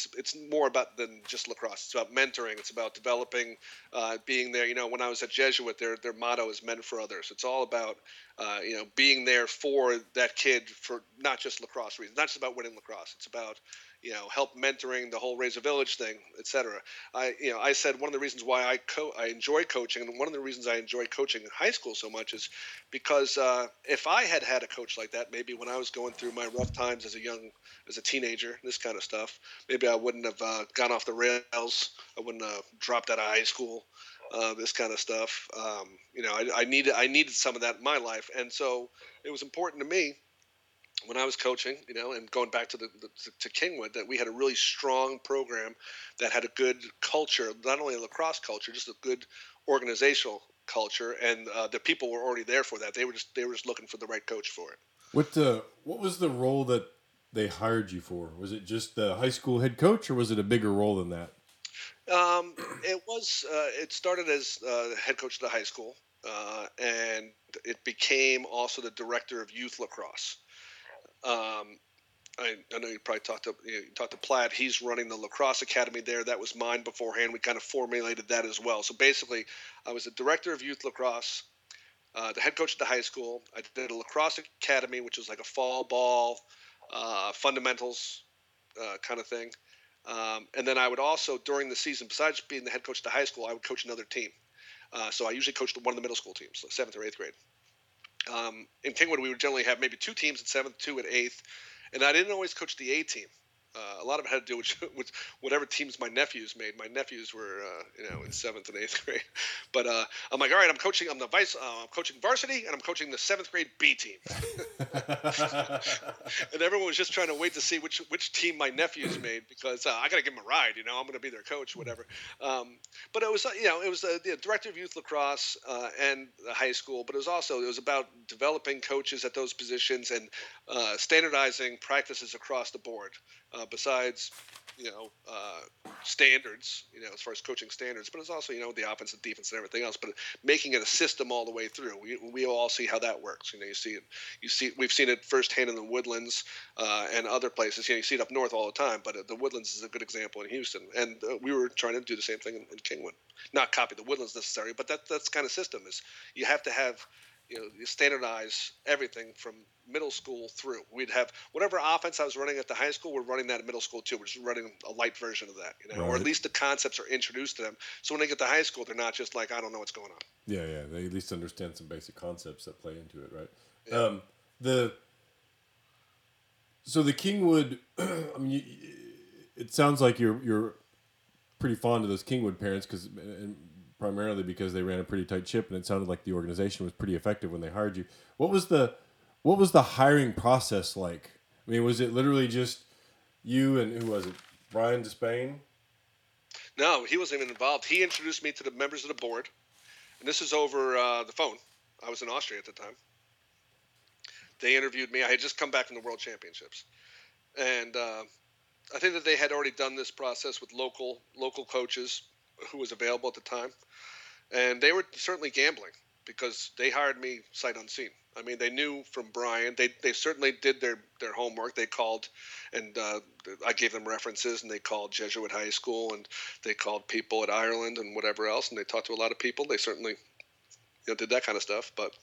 it's, it's more about than just lacrosse. It's about mentoring. It's about developing, uh, being there. You know, when I was at Jesuit, their their motto is "Men for Others." It's all about, uh, you know, being there for that kid for not just lacrosse reasons. Not just about winning lacrosse. It's about you know, help mentoring the whole Raise a Village thing, etc. I, you know, I said one of the reasons why I co- I enjoy coaching, and one of the reasons I enjoy coaching in high school so much is because uh, if I had had a coach like that, maybe when I was going through my rough times as a young, as a teenager, this kind of stuff, maybe I wouldn't have uh, gone off the rails. I wouldn't have dropped out of high school. Uh, this kind of stuff. Um, you know, I, I needed I needed some of that in my life, and so it was important to me when I was coaching, you know, and going back to the, the, to Kingwood, that we had a really strong program that had a good culture, not only a lacrosse culture, just a good organizational culture, and uh, the people were already there for that. They were just they were just looking for the right coach for it. What uh, what was the role that they hired you for? Was it just the high school head coach, or was it a bigger role than that? Um, it was. Uh, it started as uh, head coach of the high school, uh, and it became also the director of youth lacrosse. Um, I, I, know you probably talked to you, talked to Platt. He's running the lacrosse academy there. That was mine beforehand. We kind of formulated that as well. So basically, I was the director of youth lacrosse, uh, the head coach at the high school. I did a lacrosse academy, which was like a fall ball, uh, fundamentals uh, kind of thing. Um, and then I would also, during the season, besides being the head coach at the high school, I would coach another team. Uh, so I usually coached one of the middle school teams, seventh or eighth grade. Um, in Kingwood, we would generally have maybe two teams at seventh, two at eighth, and I didn't always coach the A team. Uh, a lot of it had to do with, with, whatever teams my nephews made. My nephews were, uh, you know, in seventh and eighth grade. But uh, I'm like, all right, I'm coaching. I'm the vice. Uh, I'm coaching varsity, and I'm coaching the seventh grade B team. and everyone was just trying to wait to see which which team my nephews made because uh, I got to give them a ride. You know, I'm going to be their coach, whatever. Um, but it was, uh, you know, it was the, the director of youth lacrosse and the high school. But it was also it was about developing coaches at those positions and standardizing practices across the board uh, besides you know uh, standards, you know, as far as coaching standards, but it's also you know the offense and defense and everything else. But making it a system all the way through, we, we all see how that works. You know, you see it, you see we've seen it firsthand in the Woodlands uh, and other places. You know, you see it up north all the time, but uh, the Woodlands is a good example in Houston, and uh, we were trying to do the same thing in, in Kingwood. Not copy the Woodlands necessarily, but that that's kind of system is you have to have you know, you standardize everything from middle school through. We'd have whatever offense I was running at the high school, we're running that at middle school too. We're just running a light version of that, you know, right. or at least the concepts are introduced to them. So when they get to high school, they're not just like, I don't know what's going on. Yeah, yeah. They at least understand some basic concepts that play into it, right? Yeah. Um, the so the Kingwood, I mean, you, it sounds like you're you're pretty fond of those Kingwood parents because primarily because they ran a pretty tight ship, and it sounded like the organization was pretty effective when they hired you. What was the what was the hiring process like? I mean, was it literally just you and who was it, Brian Despain? No, he wasn't even involved. He introduced me to the members of the board, and this is over uh, the phone. I was in Austria at the time. They interviewed me. I had just come back from the World Championships, and uh, I think that they had already done this process with local local coaches who was available at the time and they were certainly gambling because they hired me sight unseen. I mean, they knew from Brian. They they certainly did their their homework. They called, and uh, I gave them references, and they called Jesuit High School, and they called people at Ireland and whatever else, and they talked to a lot of people. They certainly, you know, did that kind of stuff. But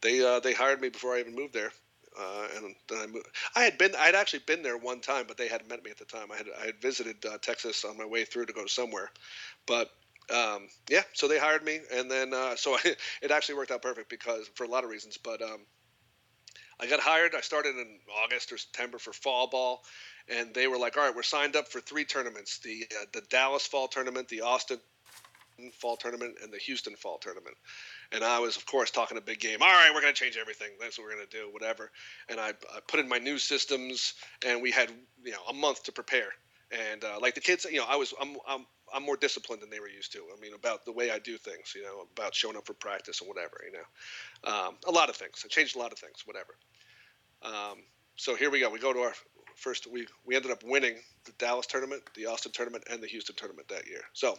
they uh, they hired me before I even moved there. Uh, and then I moved. I had been, I had actually been there one time, but they hadn't met me at the time. I had, I had visited uh, Texas on my way through to go somewhere, but um, yeah, so they hired me, and then uh, so I, it actually worked out perfect because for a lot of reasons. But um, I got hired. I started in August or September for fall ball, and they were like, "All right, we're signed up for three tournaments: the uh, the Dallas fall tournament, the Austin fall tournament, and the Houston fall tournament." And I was, of course, talking a big game. All right, we're going to change everything. That's what we're going to do, whatever. And I, I put in my new systems, and we had you know a month to prepare. And uh, like the kids, you know, I was I'm, I'm I'm more disciplined than they were used to. I mean, about the way I do things, you know, about showing up for practice and whatever, you know, um, a lot of things. I changed a lot of things, whatever. Um, so here we go. We go to our first. We we ended up winning the Dallas tournament, the Austin tournament, and the Houston tournament that year. So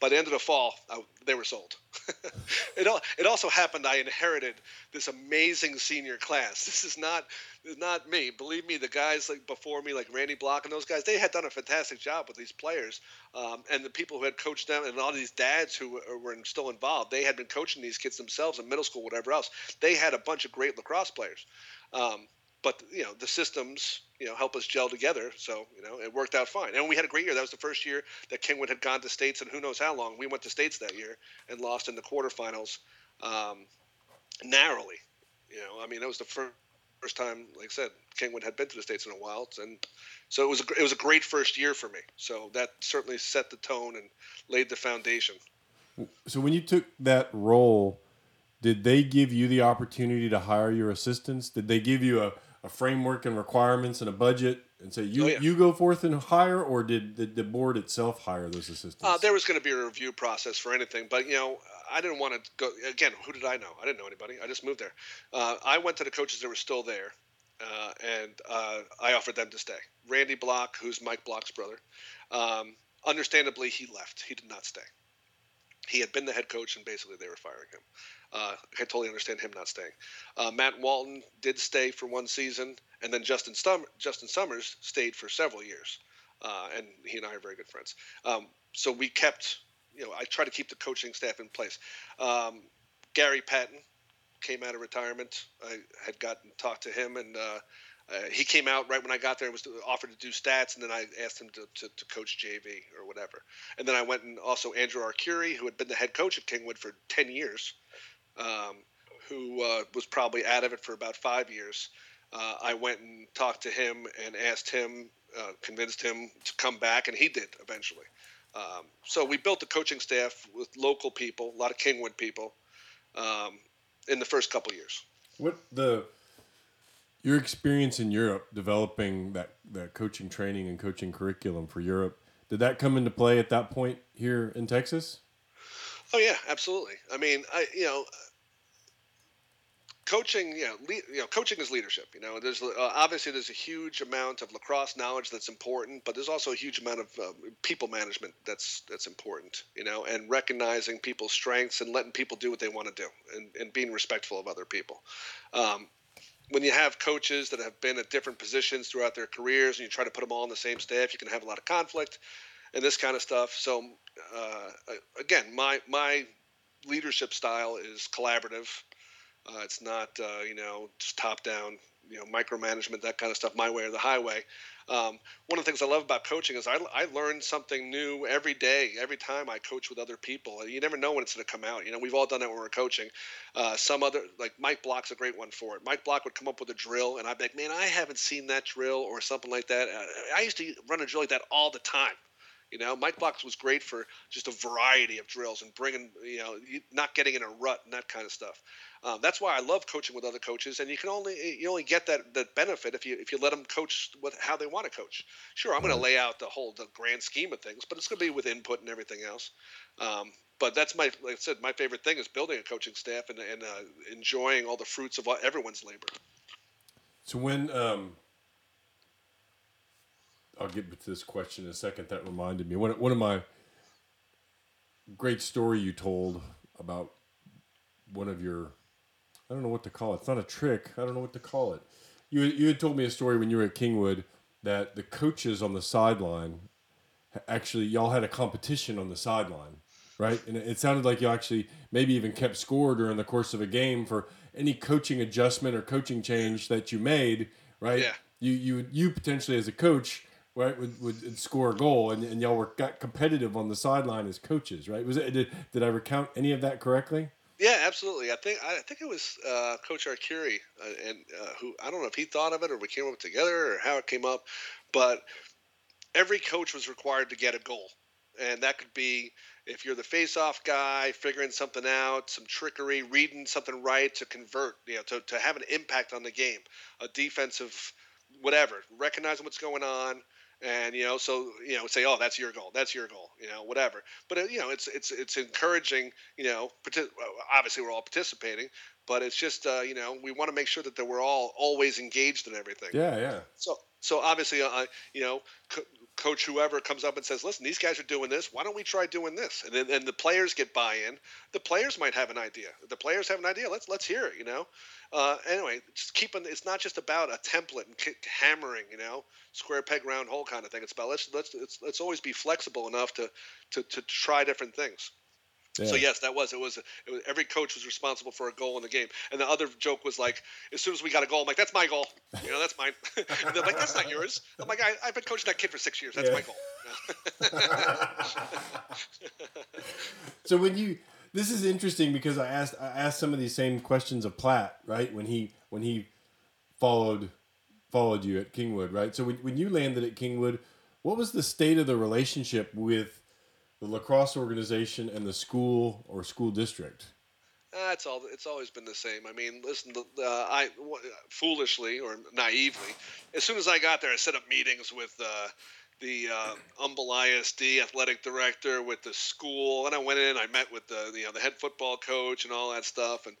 by the end of the fall, I, they were sold. it, all, it also happened I inherited this amazing senior class. This is not is not me. Believe me, the guys like before me, like Randy Block and those guys, they had done a fantastic job with these players, um, and the people who had coached them, and all these dads who were, were still involved, they had been coaching these kids themselves in middle school, whatever else. They had a bunch of great lacrosse players. Um, but you know the systems you know help us gel together so you know it worked out fine. And we had a great year. That was the first year that kingwood had gone to states and who knows how long. We went to states that year and lost in the quarterfinals um, narrowly. You know i mean it was the first first time like i said kingwood had been to the states in a while and so it was a, it was a great first year for me. So that certainly set the tone and laid the foundation. So when you took that role did they give you the opportunity to hire your assistants? Did they give you a a framework and requirements and a budget and say you oh, yeah. you go forth and hire or did the, the board itself hire those assistants? Uh, there was going to be a review process for anything but you know i didn't want to go again who did i know? I didn't know anybody. I just moved there. Uh, i went to the coaches that were still there uh, and uh, i offered them to stay. Randy block who's mike block's brother um, understandably he left. He did not stay. He had been the head coach and basically they were firing him uh, I totally understand him not staying. Uh, Matt Walton did stay for one season, and then Justin Stum- Justin Summers stayed for several years, uh, and he and I are very good friends. Um, so we kept, you know, I try to keep the coaching staff in place. Um, Gary Patton came out of retirement. I had gotten talked to him, and uh, uh, he came out right when I got there and was offered to do stats, and then I asked him to, to, to, coach JV or whatever. And then I went and also Andrew Arcuri, who had been the head coach at Kingwood for 10 years, um, who uh, was probably out of it for about five years. Uh, I went and talked to him and asked him, uh, convinced him to come back, and he did eventually. Um, so we built the coaching staff with local people, a lot of Kingwood people, um, in the first couple years. What the your experience in Europe, developing that that coaching training and coaching curriculum for Europe, did that come into play at that point here in Texas? Oh yeah, absolutely. I mean, I you know, coaching, you know, you know, coaching is leadership. You know, there's uh, obviously there's a huge amount of lacrosse knowledge that's important, but there's also a huge amount of uh, people management that's that's important. You know, and recognizing people's strengths and letting people do what they want to do, and, and being respectful of other people. Um, when you have coaches that have been at different positions throughout their careers, and you try to put them all on the same staff, you can have a lot of conflict and this kind of stuff. So, uh, again, my my leadership style is collaborative uh, it's not uh, you know just top down you know micromanagement that kind of stuff my way or the highway. Um, one of the things I love about coaching is I, I learn something new every day, every time I coach with other people. You never know when it's going to come out. You know, we've all done that when we're coaching. Uh, some other, like Mike Block's a great one for it. Mike Block would come up with a drill, and I'd be like, man, I haven't seen that drill or something like that. Uh, I used to run a drill like that all the time. You know, Mike Block was great for just a variety of drills and bringing, you know, not getting in a rut and that kind of stuff. Um, that's why I love coaching with other coaches, and you can only you only get that that benefit if you if you let them coach with how they want to coach. Sure, I'm going to lay out the whole the grand scheme of things, but it's going to be with input and everything else. Um, but that's my like I said, my favorite thing is building a coaching staff and and uh, enjoying all the fruits of everyone's labor. So when um, I'll get to this question in a second. That reminded me one one of my great story you told about one of your I don't know what to call it. It's not a trick. I don't know what to call it. You you had told me a story when you were at Kingwood that the coaches on the sideline actually y'all had a competition on the sideline, right? And it sounded like you actually maybe even kept score during the course of a game for any coaching adjustment or coaching change that you made, right? Yeah. You you you potentially as a coach right would, would score a goal and, and y'all were got competitive on the sideline as coaches right? Was it did, did i recount any of that correctly? Yeah absolutely. I think i think it was uh, coach arcuri uh, and uh, who i don't know if he thought of it or we came up together or how it came up but every coach was required to get a goal. And that could be if you're the face-off guy figuring something out some trickery reading something right to convert you know to, to have an impact on the game a defensive whatever recognizing what's going on and you know so you know say oh that's your goal that's your goal you know whatever. But uh, you know it's it's it's encouraging you know obviously we're all participating but it's just uh, you know we want to make sure that, that we're all always engaged in everything. Yeah yeah. So so obviously uh, you know co- coach whoever comes up and says listen these guys are doing this why don't we try doing this? And then and the players get buy-in. The players might have an idea. The players have an idea. Let's let's hear it you know uh, anyway, just keeping it's not just about a template and hammering, you know, square peg round hole kind of thing. It's about let's let's let's, let's always be flexible enough to to, to try different things. Yeah. So yes, that was it, was it was every coach was responsible for a goal in the game. And the other joke was like, as soon as we got a goal, I'm like, that's my goal. You know, that's mine. and they're like, that's not yours. I'm like, I, have been coaching that kid for six years. That's yeah. my goal. so when you this is interesting because I asked I asked some of these same questions of Platt, right? When he when he followed followed you at Kingwood, right? So when, when you landed at Kingwood, what was the state of the relationship with the lacrosse organization and the school or school district? Uh, it's all. It's always been the same. I mean, listen. Uh, I foolishly or naively, as soon as I got there, I set up meetings with uh, the uh, Humble ISD athletic director with the school, and I went in. I met with the you know the head football coach and all that stuff, and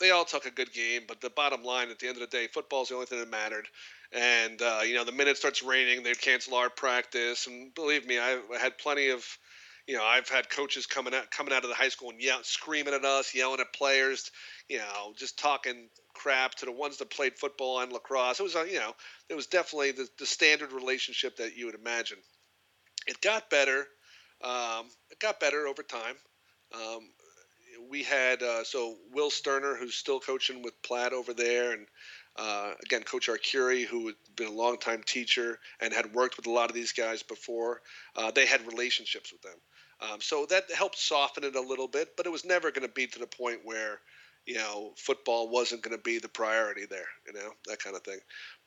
they all took a good game. But the bottom line, at the end of the day, football's the only thing that mattered. And uh, you know, the minute it starts raining, they'd cancel our practice. And believe me, I had plenty of you know, I've had coaches coming out coming out of the high school and yell, screaming at us, yelling at players, you know, just talking crap to the ones that played football and lacrosse. It was, you know, it was definitely the, the standard relationship that you would imagine. It got better. Um, it got better over time. Um, we we had uh, so Will Sterner, who's still coaching with Platt over there, and uh, again, Coach Arcuri, who had been a longtime teacher and had worked with a lot of these guys before. Uh, they had relationships with them, um, so that helped soften it a little bit. But it was never going to be to the point where you know, football wasn't going to be the priority there, you know, that kind of thing.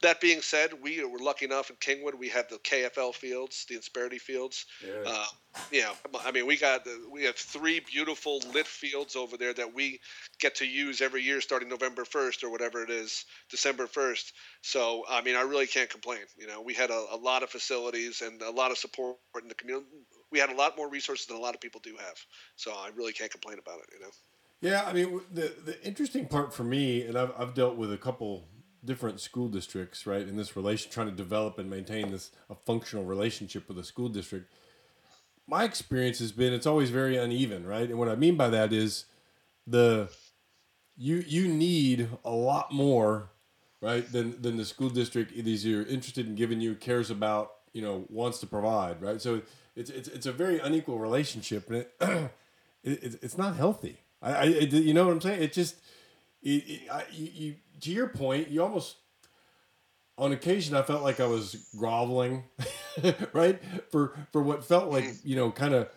That being said, we were lucky enough in Kingwood. We have the KFL fields, the Insperity fields. Yeah. Uh, you know, I mean, we got we have three beautiful lit fields over there that we get to use every year, starting November first or whatever it is, December first. So, I mean, I really can't complain. You know, we had a, a lot of facilities and a lot of support in the community. We had a lot more resources than a lot of people do have. So, I really can't complain about it. You know. Yeah, I mean the the interesting part for me, and I've I've dealt with a couple different school districts, right, in this relation, trying to develop and maintain this a functional relationship with a school district. My experience has been it's always very uneven, right, and what I mean by that is the you you need a lot more, right, than than the school district is you're interested in giving you, cares about, you know, wants to provide, right. So it's it's it's a very unequal relationship, and it, it it's not healthy I, I you know what I'm saying? It just, it, it I, you, you, to your point, you almost, on occasion, I felt like I was groveling, right, for for what felt like mm. you know, kind of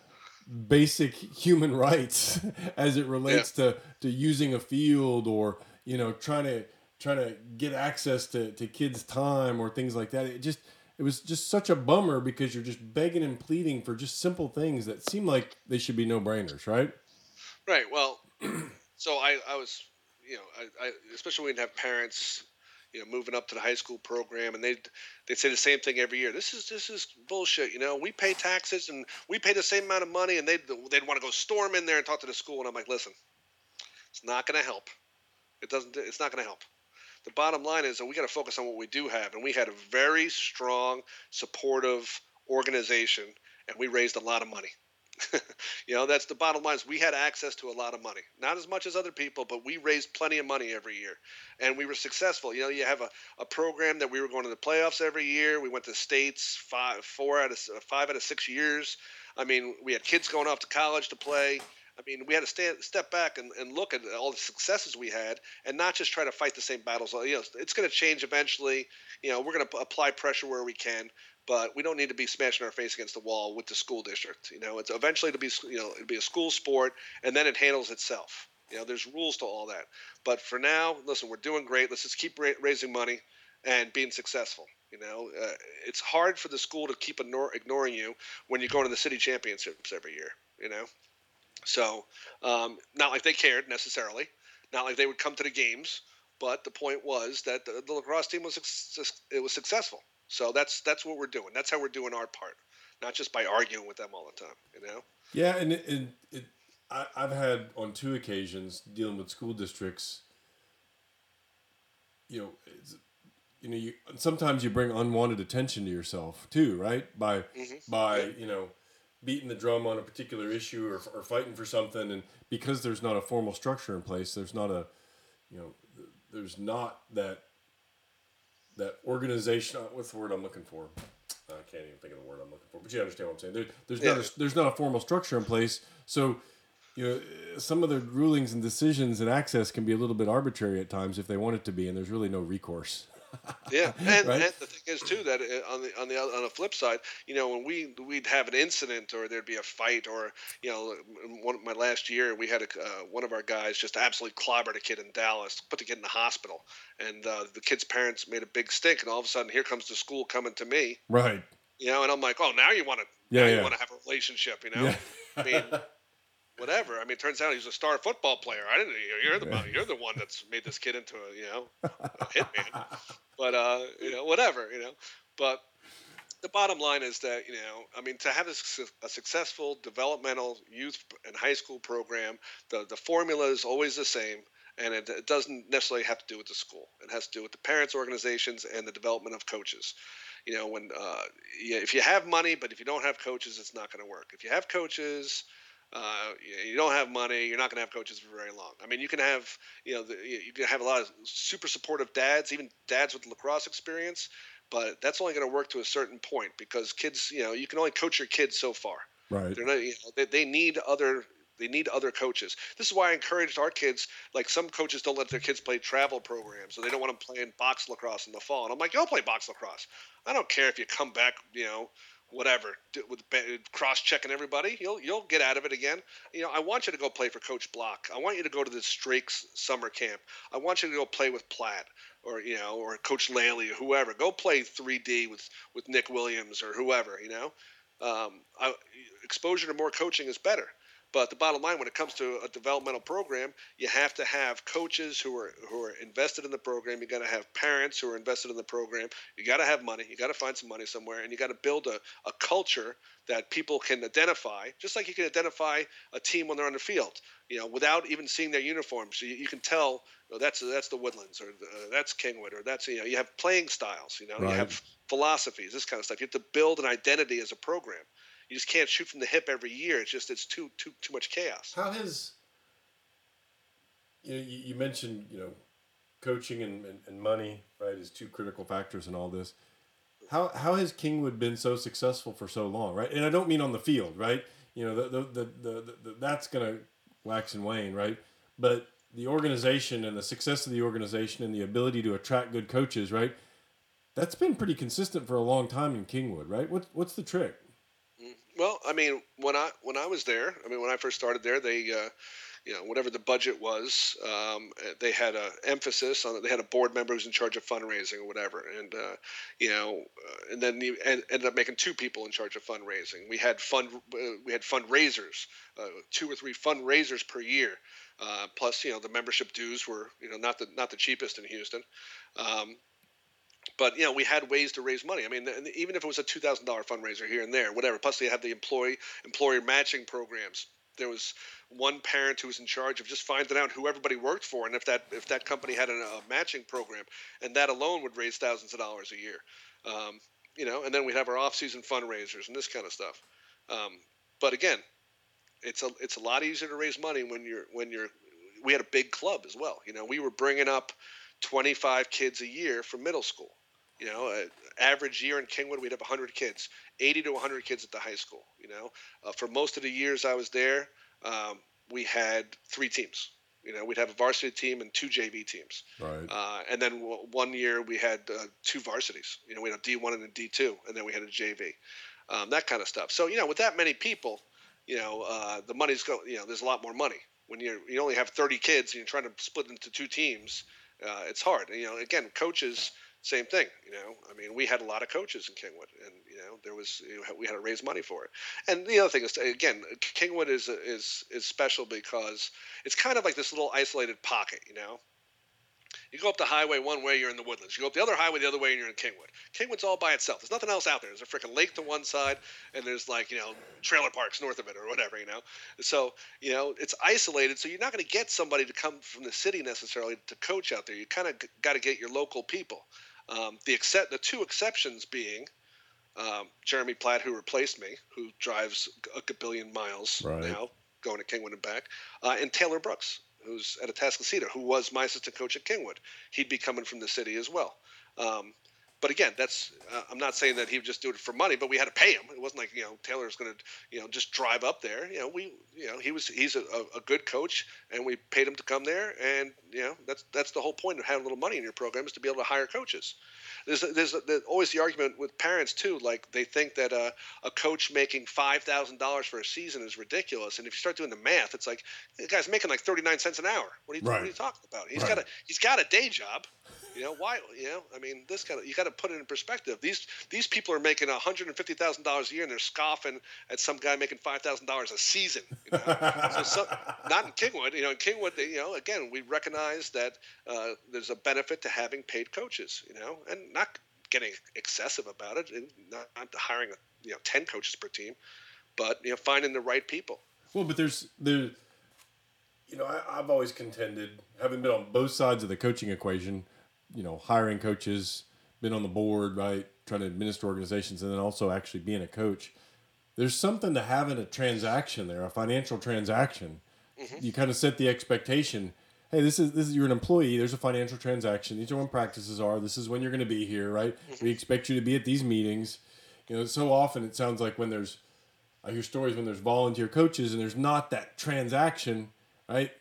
basic human rights as it relates yeah. to to using a field or you know trying to trying to get access to to kids' time or things like that. It just it was just such a bummer because you're just begging and pleading for just simple things that seem like they should be no brainers, right? Right. Well, so I, I was, you know, I, I especially when you have parents, you know, moving up to the high school program, and they they say the same thing every year. This is this is bullshit. You know, we pay taxes and we pay the same amount of money, and they they'd want to go storm in there and talk to the school, and I'm like, listen, it's not going to help. It doesn't. It's not going to help. The bottom line is that we got to focus on what we do have, and we had a very strong, supportive organization, and we raised a lot of money. you know, that's the bottom line. Is we had access to a lot of money, not as much as other people, but we raised plenty of money every year, and we were successful. You know, you have a, a program that we were going to the playoffs every year. We went to states five, four out of five out of six years. I mean, we had kids going off to college to play. I mean, we had to step back and, and look at all the successes we had, and not just try to fight the same battles. You know, it's going to change eventually. You know, we're going to apply pressure where we can, but we don't need to be smashing our face against the wall with the school district. You know, it's eventually to be you know it'll be a school sport, and then it handles itself. You know, there's rules to all that. But for now, listen, we're doing great. Let's just keep ra- raising money and being successful. You know, uh, it's hard for the school to keep ignore- ignoring you when you're going to the city championships every year. You know, so um, not like they cared necessarily, not like they would come to the games. But the point was that the, the lacrosse team was it was successful so that's that's what we're doing. That's how we're doing our part, not just by arguing with them all the time. You know. Yeah, and it, it, it I, I've had on two occasions dealing with school districts. You know, you know, you sometimes you bring unwanted attention to yourself too, right? By mm-hmm. by yeah. you know beating the drum on a particular issue or, or fighting for something and because there's not a formal structure in place there's not a you know there's not that that organization. Uh, what's the word I'm looking for? I can't even think of the word I'm looking for, but you understand what I'm saying. There, there's yeah. not a, there's not a formal structure in place, so you know some of the rulings and decisions and access can be a little bit arbitrary at times if they want it to be, and there's really no recourse yeah, and, right? and, the thing is too that uh, on the on the on the flip side, you know, when we we'd have an incident or there'd be a fight or you know, one my last year we had a uh, one of our guys just absolutely clobbered a kid in Dallas, put the kid in the hospital, and uh, the kid's parents made a big stink, and all of a sudden here comes the school coming to me, right? You know, and I'm like, oh, now you want to, yeah, yeah. you want to have a relationship, you know? Yeah. I mean, whatever. I mean, it turns out he's a star football player. I didn't. You're the you're the one that's made this kid into a you know a hitman. But uh, you know, whatever. You know, but the bottom line is that you know, I mean, to have a, a successful developmental youth and high school program, the the formula is always the same. And it, it doesn't necessarily have to do with the school. It has to do with the parents' organizations and the development of coaches you know when uh, yeah, if you have money but if you don't have coaches it's not going to work if you have coaches uh, you don't have money. You're not going to have coaches for very long. I mean, you can have, you know, the, you can have a lot of super supportive dads, even dads with lacrosse experience, but that's only going to work to a certain point because kids, you know, you can only coach your kids so far. Right. They're not, you know, they, they need other They need other coaches. This is why I encouraged our kids. Like some coaches don't let their kids play travel programs, so they don't want them playing box lacrosse in the fall. And I'm like, go play box lacrosse. I don't care if you come back, you know, whatever with cross checking everybody you'll you'll get out of it again. You know i want you to go play for coach block. I want you to go to the strakes summer camp. I want you to go play with platt or you know or coach Kaley or whoever. Go play 3d with with nick williams or whoever you know? Um, I, exposure to more coaching is better but the bottom line, when it comes to a developmental program, you have to have coaches who are who are invested in the program. You got to have parents who are invested in the program. You got to have money. You got to find some money somewhere, and you got to build a, a culture that people can identify, just like you can identify a team when they're on the field. You know, without even seeing their uniforms, you, you can tell that's that's the Woodlands or uh, that's Kingwood or that's you know you have playing styles. You know, right. you have philosophies, this kind of stuff. You have to build an identity as a program you just can't shoot from the hip every year. It's just it's too too too much chaos. How has you know, you, mentioned you know coaching and, and, and money right is two critical factors in all this. How how has Kingwood been so successful for so long, right? And I don't mean on the field, right? You know, the the, the, the, the that's gonna wax and wane, right? But the organization and the success of the organization and the ability to attract good coaches, right? That's been pretty consistent for a long time in Kingwood, right? What what's the trick? Well, I mean, when I when I was there, I mean, when I first started there, they, uh, you know, whatever the budget was, um, they had a emphasis on it. They had a board member who's in charge of fundraising or whatever, and uh, you know, uh, and then you ended up making two people in charge of fundraising. We had fund uh, we had fundraisers, uh, two or three fundraisers per year. Uh, plus, you know, the membership dues were, you know, not the not the cheapest in Houston. Um, but you know we had ways to raise money. I mean, even if it was a two thousand dollar fundraiser here and there, whatever. Plus, they had the employee employer matching programs. There was one parent who was in charge of just finding out who everybody worked for, and if that if that company had a, a matching program, and that alone would raise thousands of dollars a year. Um, you know, and then we'd have our off-season fundraisers and this kind of stuff. Um, but again, it's a it's a lot easier to raise money when you're when you're. We had a big club as well. You know, we were bringing up 25 kids a year from middle school. You know, average year in Kingwood, we'd have 100 kids, 80 to 100 kids at the high school. You know, uh, for most of the years I was there, um, we had three teams. You know, we'd have a varsity team and two JV teams. Right. Uh, and then w- one year we had uh, two varsities. You know, we had a D1 and a D2, and then we had a JV. Um, that kind of stuff. So, you know, with that many people, you know, uh, the money's go. You know, there's a lot more money when you you only have 30 kids and you're trying to split into two teams uh, it's hard. And, You know, again, coaches, same thing. You know, I mean, we had a lot of coaches in Kingwood, and you know, there was you know, we had to raise money for it. And the other thing is, again, Kingwood is is is special because it's kind of like this little isolated pocket. You know, you go up the highway one way, you're in the woodlands. You go up the other highway the other way, and you're in Kingwood. Kingwood's all by itself. There's nothing else out there. There's a freaking lake to one side, and there's like you know trailer parks north of it or whatever. You know, so you know it's isolated. So you're not going to get somebody to come from the city necessarily to coach out there. You kind of got to get your local people. Um, the except the two exceptions being. Um, Jeremy Platt, who replaced me, who drives a billion miles right. now, going to Kingwood and back, uh, and Taylor Brooks, who's at Atascocita, who was my assistant coach at Kingwood. He'd be coming from the city as well. Um, but again, that's uh, I'm not saying that he would just do it for money, but we had to pay him. It wasn't like you know Taylor's going to you know just drive up there. You know we you know he was he's a, a, good coach, and we paid him to come there, and you know that's that's the whole point of having a little money in your program is to be able to hire coaches. There's there's, there's always the argument with parents too, like they think that a, a coach making five thousand dollars for a season is ridiculous, and if you start doing the math, it's like the guy's making like thirty nine cents an hour. What are you, right. what are you talking about? He's right. got a he's got a day job. You know why? You know, I mean, this kind of you got to put it in perspective. These these people are making one hundred and fifty thousand dollars a year, and they're scoffing at some guy making five thousand dollars a season. You know? so, not in Kingwood. You know, in Kingwood, they, you know, again, we recognize that uh, there's a benefit to having paid coaches. You know, and not getting excessive about it, and not, not hiring you know ten coaches per team, but you know, finding the right people. Well, but there's there. You know, I, I've always contended, having been on both sides of the coaching equation, you know, hiring coaches, been on the board, right, trying to administer organizations, and then also actually being a coach. There's something to having a transaction there, a financial transaction. Mm-hmm. You kind of set the expectation. Hey, this is this is you're an employee. There's a financial transaction. These are when practices are. This is when you're going to be here, right? Mm-hmm. We expect you to be at these meetings. You know, so often it sounds like when there's I hear stories when there's volunteer coaches and there's not that transaction, right?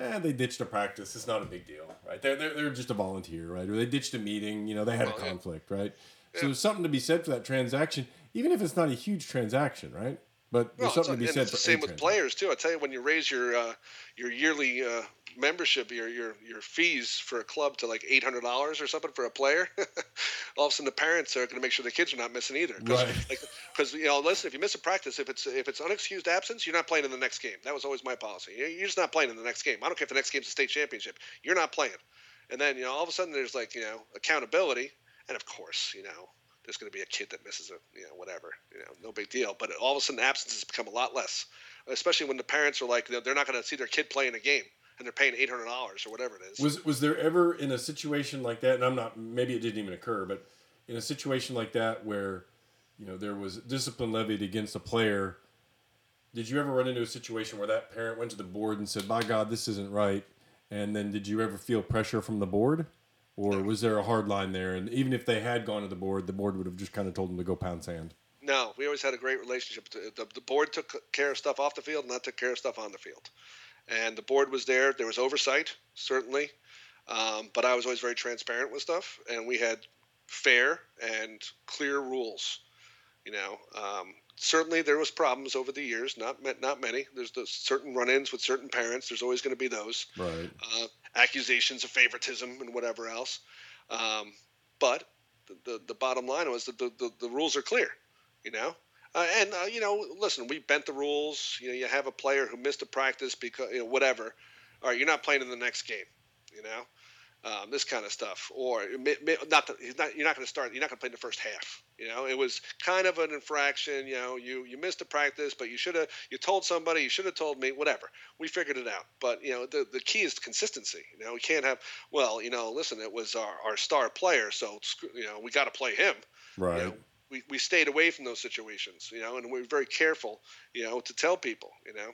Eh, they ditched a practice. It's not a big deal, right? They're, they're, they're just a volunteer, right? Or they ditched a meeting. You know, they had well, a conflict, yeah. right? So there's something to be said for that transaction, even if it's not a huge transaction, right? But there's well, something to be said. It's the same with players too. I tell you, when you raise your uh, your yearly uh, membership, your your your fees for a club to like eight hundred dollars or something for a player, all of a sudden the parents are going to make sure the kids are not missing either. Cause, right. Because like, you know, listen, if you miss a practice, if it's if it's unexcused absence, you're not playing in the next game. That was always my policy. You're just not playing in the next game. I don't care if the next game's a state championship. You're not playing. And then you know, all of a sudden there's like you know accountability, and of course you know there's going to be a kid that misses a you know whatever you know no big deal but all of a sudden absences become a lot less especially when the parents are like they're not going to see their kid playing a game and they're paying eight hundred dollars or whatever it is. Was was there ever in a situation like that? And I'm not. Maybe it didn't even occur, but in a situation like that where you know there was discipline levied against a player, did you ever run into a situation where that parent went to the board and said, "My God, this isn't right"? And then did you ever feel pressure from the board? Or was there a hard line there? And even if they had gone to the board, the board would have just kind of told them to go pound sand. No, we always had a great relationship. The, the, the board took care of stuff off the field, and I took care of stuff on the field. And the board was there. There was oversight, certainly, um, but I was always very transparent with stuff, and we had fair and clear rules. You know, um, certainly there was problems over the years. Not not many. There's the certain run-ins with certain parents. There's always going to be those. Right. Uh, accusations of favoritism and whatever else. Um, but the, the, the bottom line was that the, the, the rules are clear. You know, uh, and uh, you know, listen, we bent the rules. You know, you have a player who missed a practice because you know whatever. All right, you're not playing in the next game. You know, um, this kind of stuff, or not. The, he's not. You're not going to start. You're not going to play in the first half. You know, it was kind of an infraction. You know, you you missed a practice, but you should have. You told somebody. You should have told me. Whatever. We figured it out. But you know, the the key is consistency. You know, we can't have. Well, you know, listen, it was our, our star player, so you know, we got to play him. Right. You know, we, we stayed away from those situations, you know, and we are very careful, you know, to tell people, you know,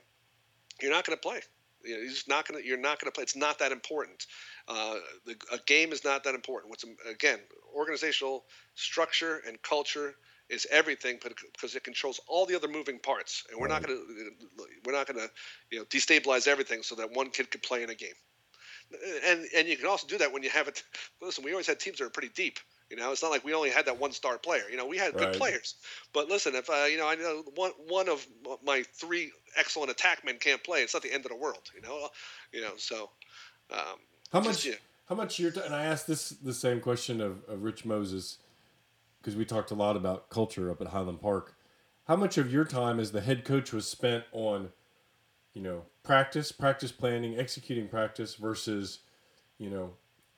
you're not going to play. You know, you're just not going to. You're not going to play. It's not that important. Uh, the, a game is not that important. What's again, organizational structure and culture is everything because it controls all the other moving parts, and we're right. not going to. We're not going to, you know, destabilize everything so that one kid could play in a game. And and you can also do that when you have it. Listen, we always had teams that are pretty deep. You know, it's not like we only had that one star player. You know, we had good players. But listen, if uh, you know, I know one one of my three excellent attackmen can't play, it's not the end of the world. You know, you know. So, um, how much? Just, How much your t- and I asked this the same question of, of Rich Moses because we talked a lot about culture up at Highland Park. How much of your time as the head coach was spent on, you know, practice, practice planning, executing practice versus, you know,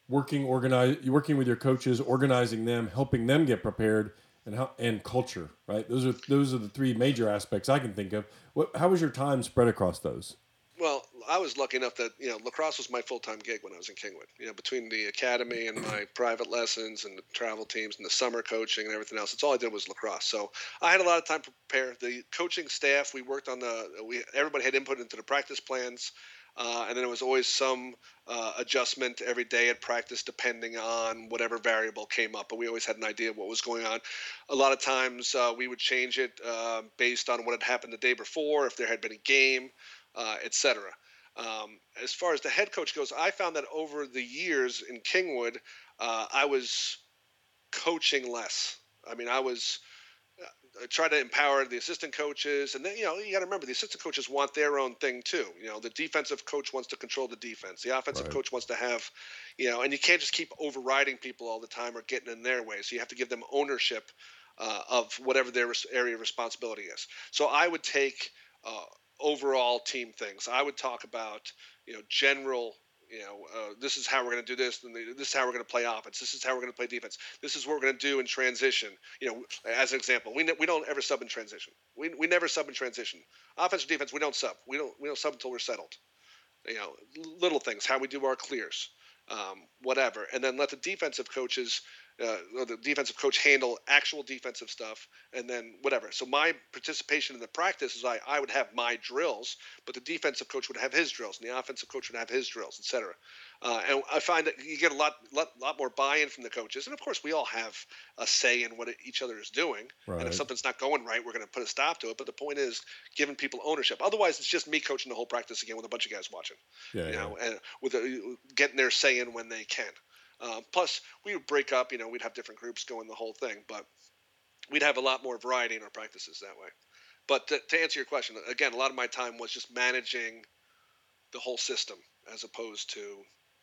working organize working with your coaches, organizing them, helping them get prepared, and how and culture. Right. Those are those are the three major aspects I can think of. What? How was your time spread across those? Well, I was lucky enough that you know lacrosse was my full time gig when I was in Kingwood. You know, between the academy and my private lessons and the travel teams and the summer coaching and everything else, it's all I did was lacrosse. So I had a lot of time to prepare. The coaching staff, we worked on the we everybody had input into the practice plans. Uh, and then there was always some uh, adjustment every day at practice depending on whatever variable came up. But we always had an idea of what was going on. A lot of times uh, we would change it uh, based on what had happened the day before, if there had been a game, uh, etc. Um, as far as the head coach goes, I found that over the years in Kingwood, uh, I was coaching less. I mean, I was try to empower the assistant coaches, and then you know you got to remember the assistant coaches want their own thing too. You know, the defensive coach wants to control the defense. The offensive right. coach wants to have, you know, and you can't just keep overriding people all the time or getting in their way. So you have to give them ownership uh, of whatever their area of responsibility is. So I would take uh, overall team things. I would talk about you know general you know, uh, this is how we're going to do this, and this is how we're going to play offense. This is how we're going to play defense. This is what we're going to do in transition. You know, as an example, we, ne- we don't ever sub in transition. We, we never sub in transition. Offense or defense, we don't sub. We don't we don't sub until we're settled. You know, little things, how we do our clears, um, whatever, and then let the defensive coaches uh, the defensive coach handle actual defensive stuff, and then whatever. So my participation in the practice is I, I would have my drills, but the defensive coach would have his drills, and the offensive coach would have his drills, etc. Uh, and I find that you get a lot, lot, lot more buy-in from the coaches, and of course we all have a say in what each other is doing. Right. And if something's not going right, we're going to put a stop to it. But the point is giving people ownership. Otherwise, it's just me coaching the whole practice again with a bunch of guys watching. Yeah, you yeah. know, and with a, getting their say in when they can. Uh, plus, we would break up. You know, we'd have different groups going the whole thing, but we'd have a lot more variety in our practices that way. But to, to answer your question, again, a lot of my time was just managing the whole system as opposed to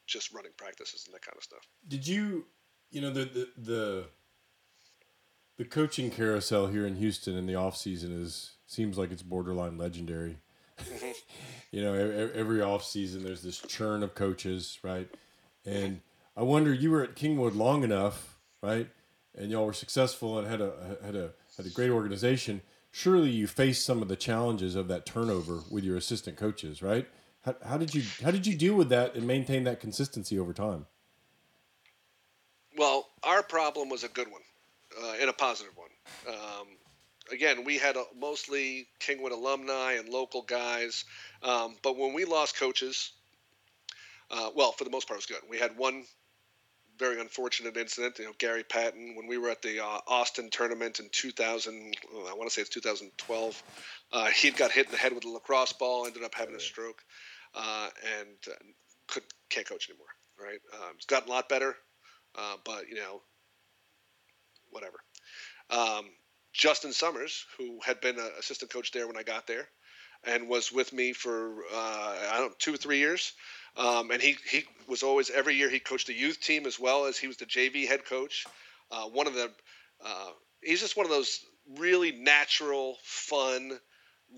just running practices and that kind of stuff. Did you, you know, the the the, the coaching carousel here in Houston in the off season is seems like it's borderline legendary. Mm-hmm. you know, every off season there's this churn of coaches, right? And I wonder, you were at Kingwood long enough, right? And y'all were successful and had a had a had a great organization. Surely you faced some of the challenges of that turnover with your assistant coaches, right? How, how did you how did you deal with that and maintain that consistency over time? Well, our problem was a good one, uh, and a positive one. Um, again, we had a, mostly Kingwood alumni and local guys, um, but when we lost coaches, uh, well, for the most part, it was good. We had one very unfortunate incident. You know, Gary Patton, when we were at the uh, Austin tournament in 2000, I want to say it's 2012, uh, he got hit in the head with a lacrosse ball, ended up having a stroke uh, and uh, could can't coach anymore. Right? Um, it's gotten a lot better, uh, but you know, whatever. Um, Justin Summers, who had been an assistant coach there when I got there, and was with me for uh, I don't know, two or three years. Um, and he he was always every year he coached the youth team as well as he was the JV head coach. Uh, one of the uh, he's just one of those really natural, fun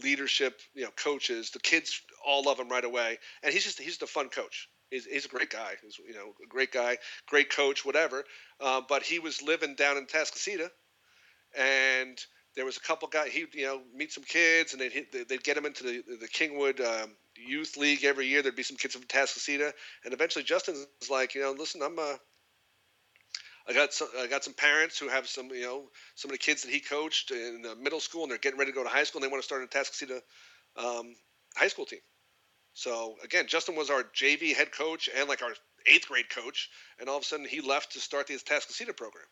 leadership, you know, coaches. The kids all love him right away, and he's just he's the fun coach. He's, he's a great guy. He's you know a great guy, great coach, whatever. Uh, but he was living down in Atascocita, and there was a couple guys. He you know meet some kids, and they'd they'd get him into the the Kingwood um, Youth League every year. There'd be some kids from Atascocita, and eventually Justin's like, you know, listen, I'm uh, I got some I got some parents who have some you know some of the kids that he coached in middle school and they're getting ready to go to high school and they want to start a Atascocita um, high school team. So again, Justin was our JV head coach and like our eighth grade coach, and all of a sudden he left to start the Atascocita program.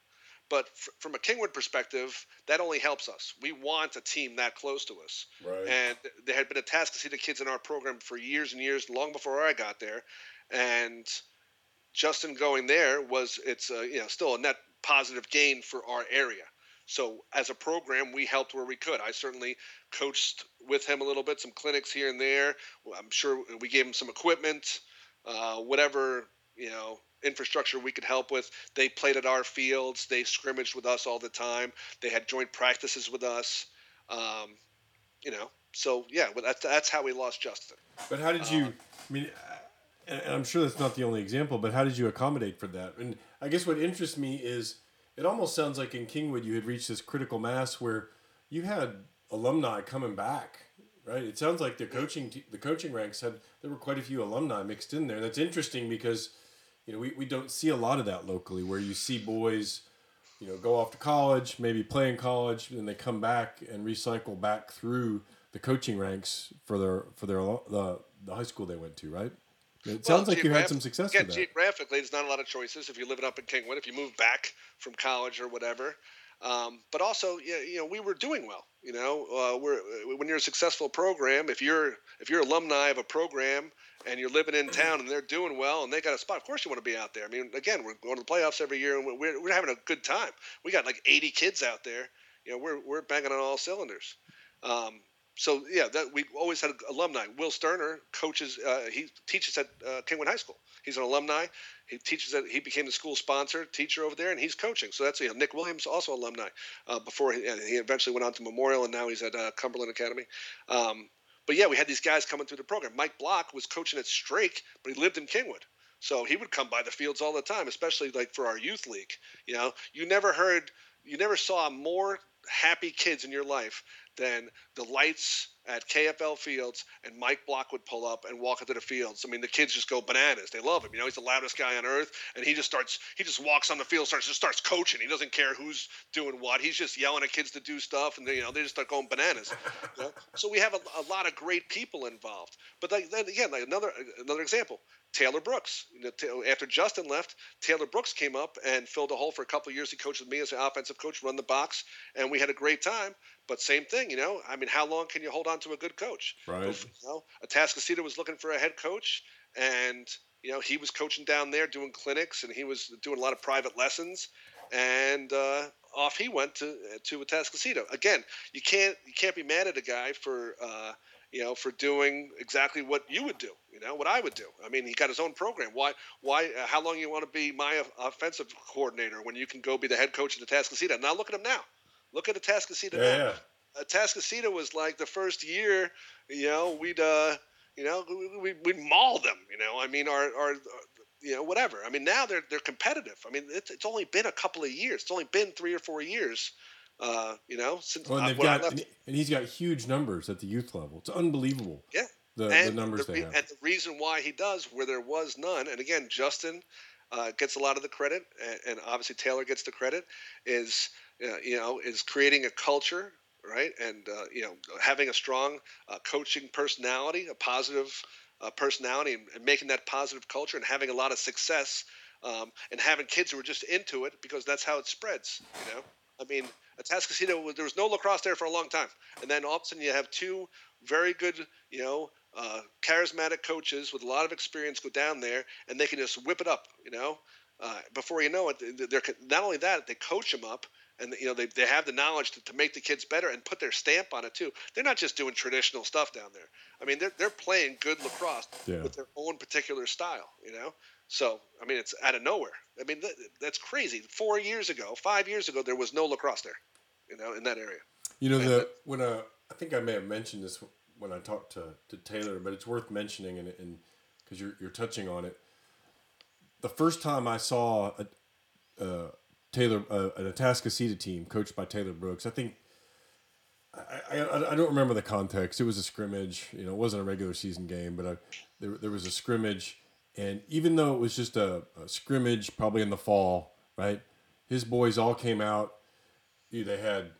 But f- from a Kingwood perspective, that only helps us. We want a team that close to us. Right. And there had been Atascocita kids in our program for years and years, long before I got there, and Justin going there was it's a, you know still a net positive gain for our area. So as a program, we helped where we could. I certainly coached with him a little bit, some clinics here and there. I'm sure we gave him some equipment, uh, whatever you know infrastructure we could help with. They played at our fields. They scrimmaged with us all the time. They had joint practices with us. Um, you know, so yeah, that's that's how we lost Justin. But how did you? Um, I mean, and I'm sure that's not the only example, but how did you accommodate for that? And I guess what interests me is it almost sounds like in Kingwood you had reached this critical mass where you had alumni coming back, right? It sounds like the coaching the coaching ranks had there were quite a few alumni mixed in there. That's interesting because you know we, we don't see a lot of that locally where you see boys you know go off to college maybe play in college and they come back and recycle back through the coaching ranks for their for their the, the high school they went to right it sounds like you had some success again, with that. Geographically, there's not a lot of choices if you're living up in Kingwood, if you move back from college or whatever. Um, but also, you know, we were doing well. You know, uh, we're when you're a successful program, if you're if you're alumni of a program and you're living in town and they're doing well and they got a spot, of course you want to be out there. I mean, again, we're going to the playoffs every year and we're, we're having a good time. We got like 80 kids out there. You know, we're we're banging on all cylinders. Um, so yeah, that we always had alumni. Will Sterner coaches. Uh, he teaches at uh, Kingwood High School. He's an alumni. He teaches. He became the school sponsor teacher over there, and he's coaching. So that's you know, Nick Williams, also alumni. Uh, before he, he, eventually went on to Memorial, and now he's at uh, Cumberland Academy. Um, but yeah, we had these guys coming through the program. Mike Block was coaching at Strake, but he lived in Kingwood. So he would come by the fields all the time, especially like for our youth league. You know, you never heard, you never saw more happy kids in your life then the lights at KFL Fields and Mike Block would pull up and walk into the fields. I mean, the kids just go bananas. They love him. You know, he's the loudest guy on earth, and he just starts. He just walks on the field, starts just starts coaching. He doesn't care who's doing what. He's just yelling at kids to do stuff, and they, you know they just start going bananas. You know? So we have a, a, lot of great people involved. But like, then again, like another another example. Taylor Brooks. You know, after Justin left, Taylor Brooks came up and filled a hole for a couple of years. He coached with me as an offensive coach, run the box, and we had a great time. But same thing, you know. I mean, how long can you hold on to a good coach? Right. You know, Atascocita was looking for a head coach, and you know he was coaching down there, doing clinics, and he was doing a lot of private lessons, and uh, off he went to to Atascocita. Again, you can't you can't be mad at a guy for. Uh, you know, for doing exactly what you would do, you know, what I would do. I mean, he got his own program. Why, why, uh, how long you want to be my offensive coordinator when you can go be the head coach of the Atascocita? Now look at him now. Look at Atascocita yeah, now. Yeah. Atascocita was like the first year, you know, we'd, uh, you know, we, we'd maul them, you know, I mean, our, our, you know, whatever. I mean, now they're, they're competitive. I mean, it's, it's only been a couple of years. It's only been three or four years uh, you know, since well, and they've got, and he's got huge numbers at the youth level. It's unbelievable. Yeah, the, the numbers the, they have. And the reason why he does, where there was none, and again, Justin uh, gets a lot of the credit, and, and, obviously Taylor gets the credit, is you know is creating a culture, right, and uh, you know having a strong uh, coaching personality, a positive uh, personality, and, and, making that positive culture, and having a lot of success, um, and having kids who are just into it because that's how it spreads. You know, I mean Atascocita, there was no lacrosse there for a long time, and then all of a sudden you have two very good, you know, uh, charismatic coaches with a lot of experience go down there, and they can just whip it up, you know. Uh, before you know it, they're not only that they coach them up, and you know they, they have the knowledge to, to make the kids better and put their stamp on it too. They're not just doing traditional stuff down there. I mean, they're they're playing good lacrosse yeah. with their own particular style, you know. So, I mean, it's out of nowhere. I mean, that's crazy. Four years ago, five years ago, there was no lacrosse there, you know, in that area. You know, the when uh, I think I may have mentioned this when I talked to, to Taylor, but it's worth mentioning, and and because you're you're touching on it. The first time I saw a, uh, Taylor uh, an Atascocita team coached by Taylor Brooks, I think I, I, I don't remember the context. It was a scrimmage. You know, it wasn't a regular season game, but I, there, there was a scrimmage and even though it was just a, a scrimmage, probably in the fall, right? His boys all came out. They had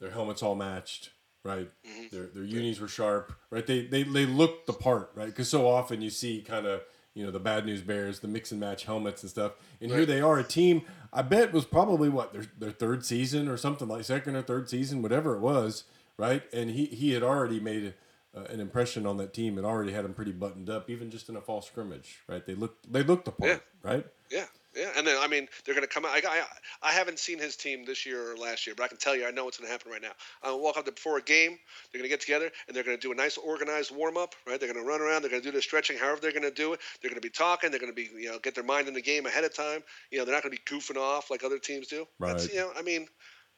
their helmets all matched, right? Mm-hmm. Their their unis were sharp, right? They they they looked the part, right? Because so often you see kind of you know the bad news bears, the mix and match helmets and stuff, and right. here they are, a team. I bet was probably what their their third season or something like second or third season, whatever it was, right? And he he had already made uh, an impression on that team and already had them pretty buttoned up, even just in a fall scrimmage, right? They looked they looked the part, yeah. right? Yeah, yeah. And then I mean, they're going to come out. I, I, I haven't seen his team this year or last year, but I can tell you, I know what's going to happen right now. I'll walk up there before a game. They're going to get together and they're going to do a nice organized warm up, right? They're going to run around. They're going to do their stretching, however they're going to do it. They're going to be talking. They're going to be, you know, get their mind in the game ahead of time. You know, they're not going to be goofing off like other teams do. Right. That's, you know, I mean,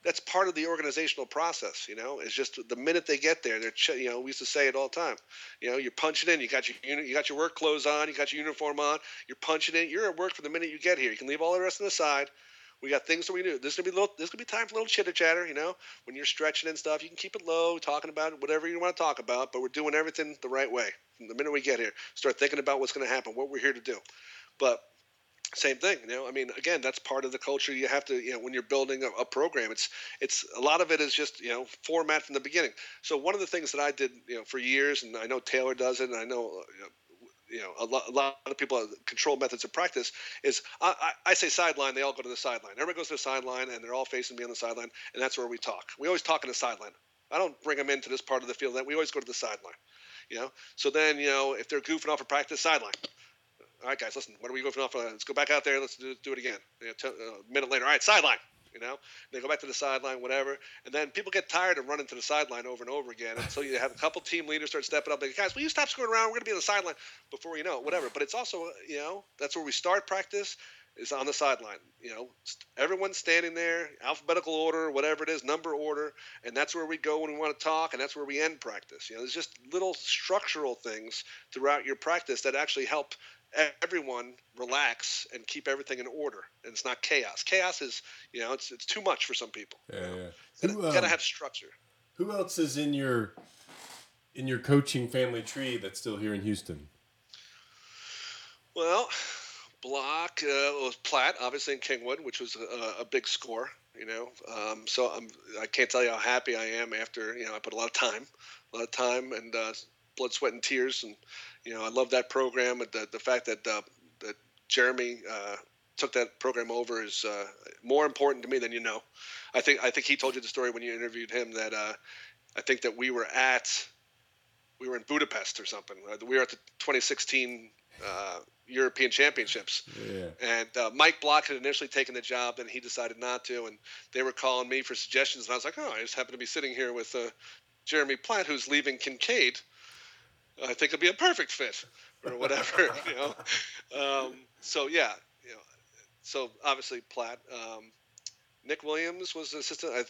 that's part of the organizational process. You know, it's just the minute they get there, they're ch- you know we used to say it all the time. You know, you're punching in. You got your uni- you got your work clothes on. You got your uniform on. You're punching in. You're at work for the minute you get here. You can leave all the rest on the side. We got things that we do. This gonna be little. This gonna be time for a little chitter chatter. You know, when you're stretching and stuff, you can keep it low, talking about whatever you want to talk about. But we're doing everything the right way from the minute we get here. Start thinking about what's gonna happen, what we're here to do. But same thing you know i mean again that's part of the culture you have to you know when you're building a, a, program it's it's a lot of it is just you know format from the beginning so one of the things that i did you know for years and i know taylor does it and i know, you know you know, a lot, a lot of people uh, control methods of practice is I, I, I, say sideline, they all go to the sideline. Everybody goes to the sideline, and they're all facing me on the sideline, and that's where we talk. We always talk in the sideline. I don't bring them into this part of the field. We always go to the sideline, you know. So then, you know, if they're goofing off a practice, sideline all right, guys, listen, what are we going off? Let's go back out there. Let's do, do it again. You know, uh, a minute later, all right, sideline. You know, they go back to the sideline, whatever, and then people get tired of running to the sideline over and over again. So you have a couple team leaders start stepping up, like, guys, will you stop screwing around? We're going to be on the sideline before you know it, whatever. But it's also, you know, that's where we start practice is on the sideline. You know, everyone's standing there, alphabetical order, whatever it is, number order, and that's where we go when we want to talk, and that's where we end practice. You know, there's just little structural things throughout your practice that actually help everyone relax and keep everything in order and it's not chaos chaos is you know it's it's too much for some people yeah, you know? yeah. Who, gotta, um, gotta have structure who else is in your in your coaching family tree that's still here in Houston? Well, Block uh, was Platt, obviously in Kingwood, which was a, a big score. You know, um, so I'm I can't tell you how happy I am after you know I put a lot of time, a lot of time and uh, blood, sweat, and tears, and you know I love that program the the fact that uh, that Jeremy uh, took that program over is uh, more important to me than you know. I think I think he told you the story when you interviewed him that uh, I think that we were at we were in Budapest or something. We were at the 2016 uh, European Championships. Yeah. And uh, Mike Block had initially taken the job, then he decided not to, and they were calling me for suggestions, and I was like, oh, I just happen to be sitting here with uh, Jeremy Platt, who's leaving Kincaid. I think it'd be a perfect fit, or whatever, you know. Um, so yeah, you know, so obviously Platt. Um, Nick Williams was assistant. I,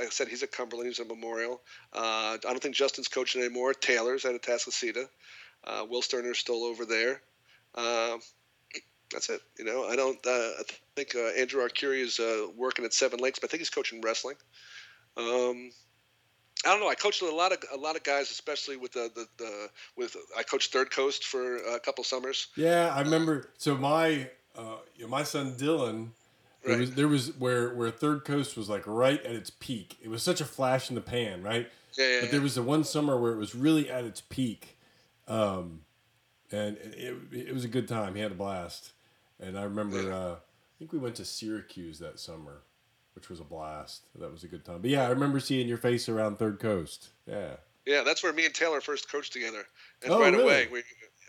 I, said he's at Cumberland. He's at Memorial. Uh, I don't think Justin's coaching anymore. Taylor's at Atascocita. Uh, Will Sterner's still over there. Uh, that's it. You know, I don't. Uh, I think uh, Andrew Arcuri is uh, working at Seven Lakes, but I think he's coaching wrestling. Um, I don't know. I coached a lot of a lot of guys, especially with the, the, the with I coached Third Coast for a couple summers. Yeah, I remember. So my uh, you know, my son Dylan. There, right. was, there was where where Third Coast was like right at its peak. It was such a flash in the pan, right? Yeah, yeah. But there was the one summer where it was really at its peak. Um, and it, it was a good time. He had a blast, and I remember uh, I think we went to Syracuse that summer, which was a blast. That was a good time. But yeah, I remember seeing your face around Third Coast. Yeah. Yeah, that's where me and Taylor first coached together, and oh, right really? away we.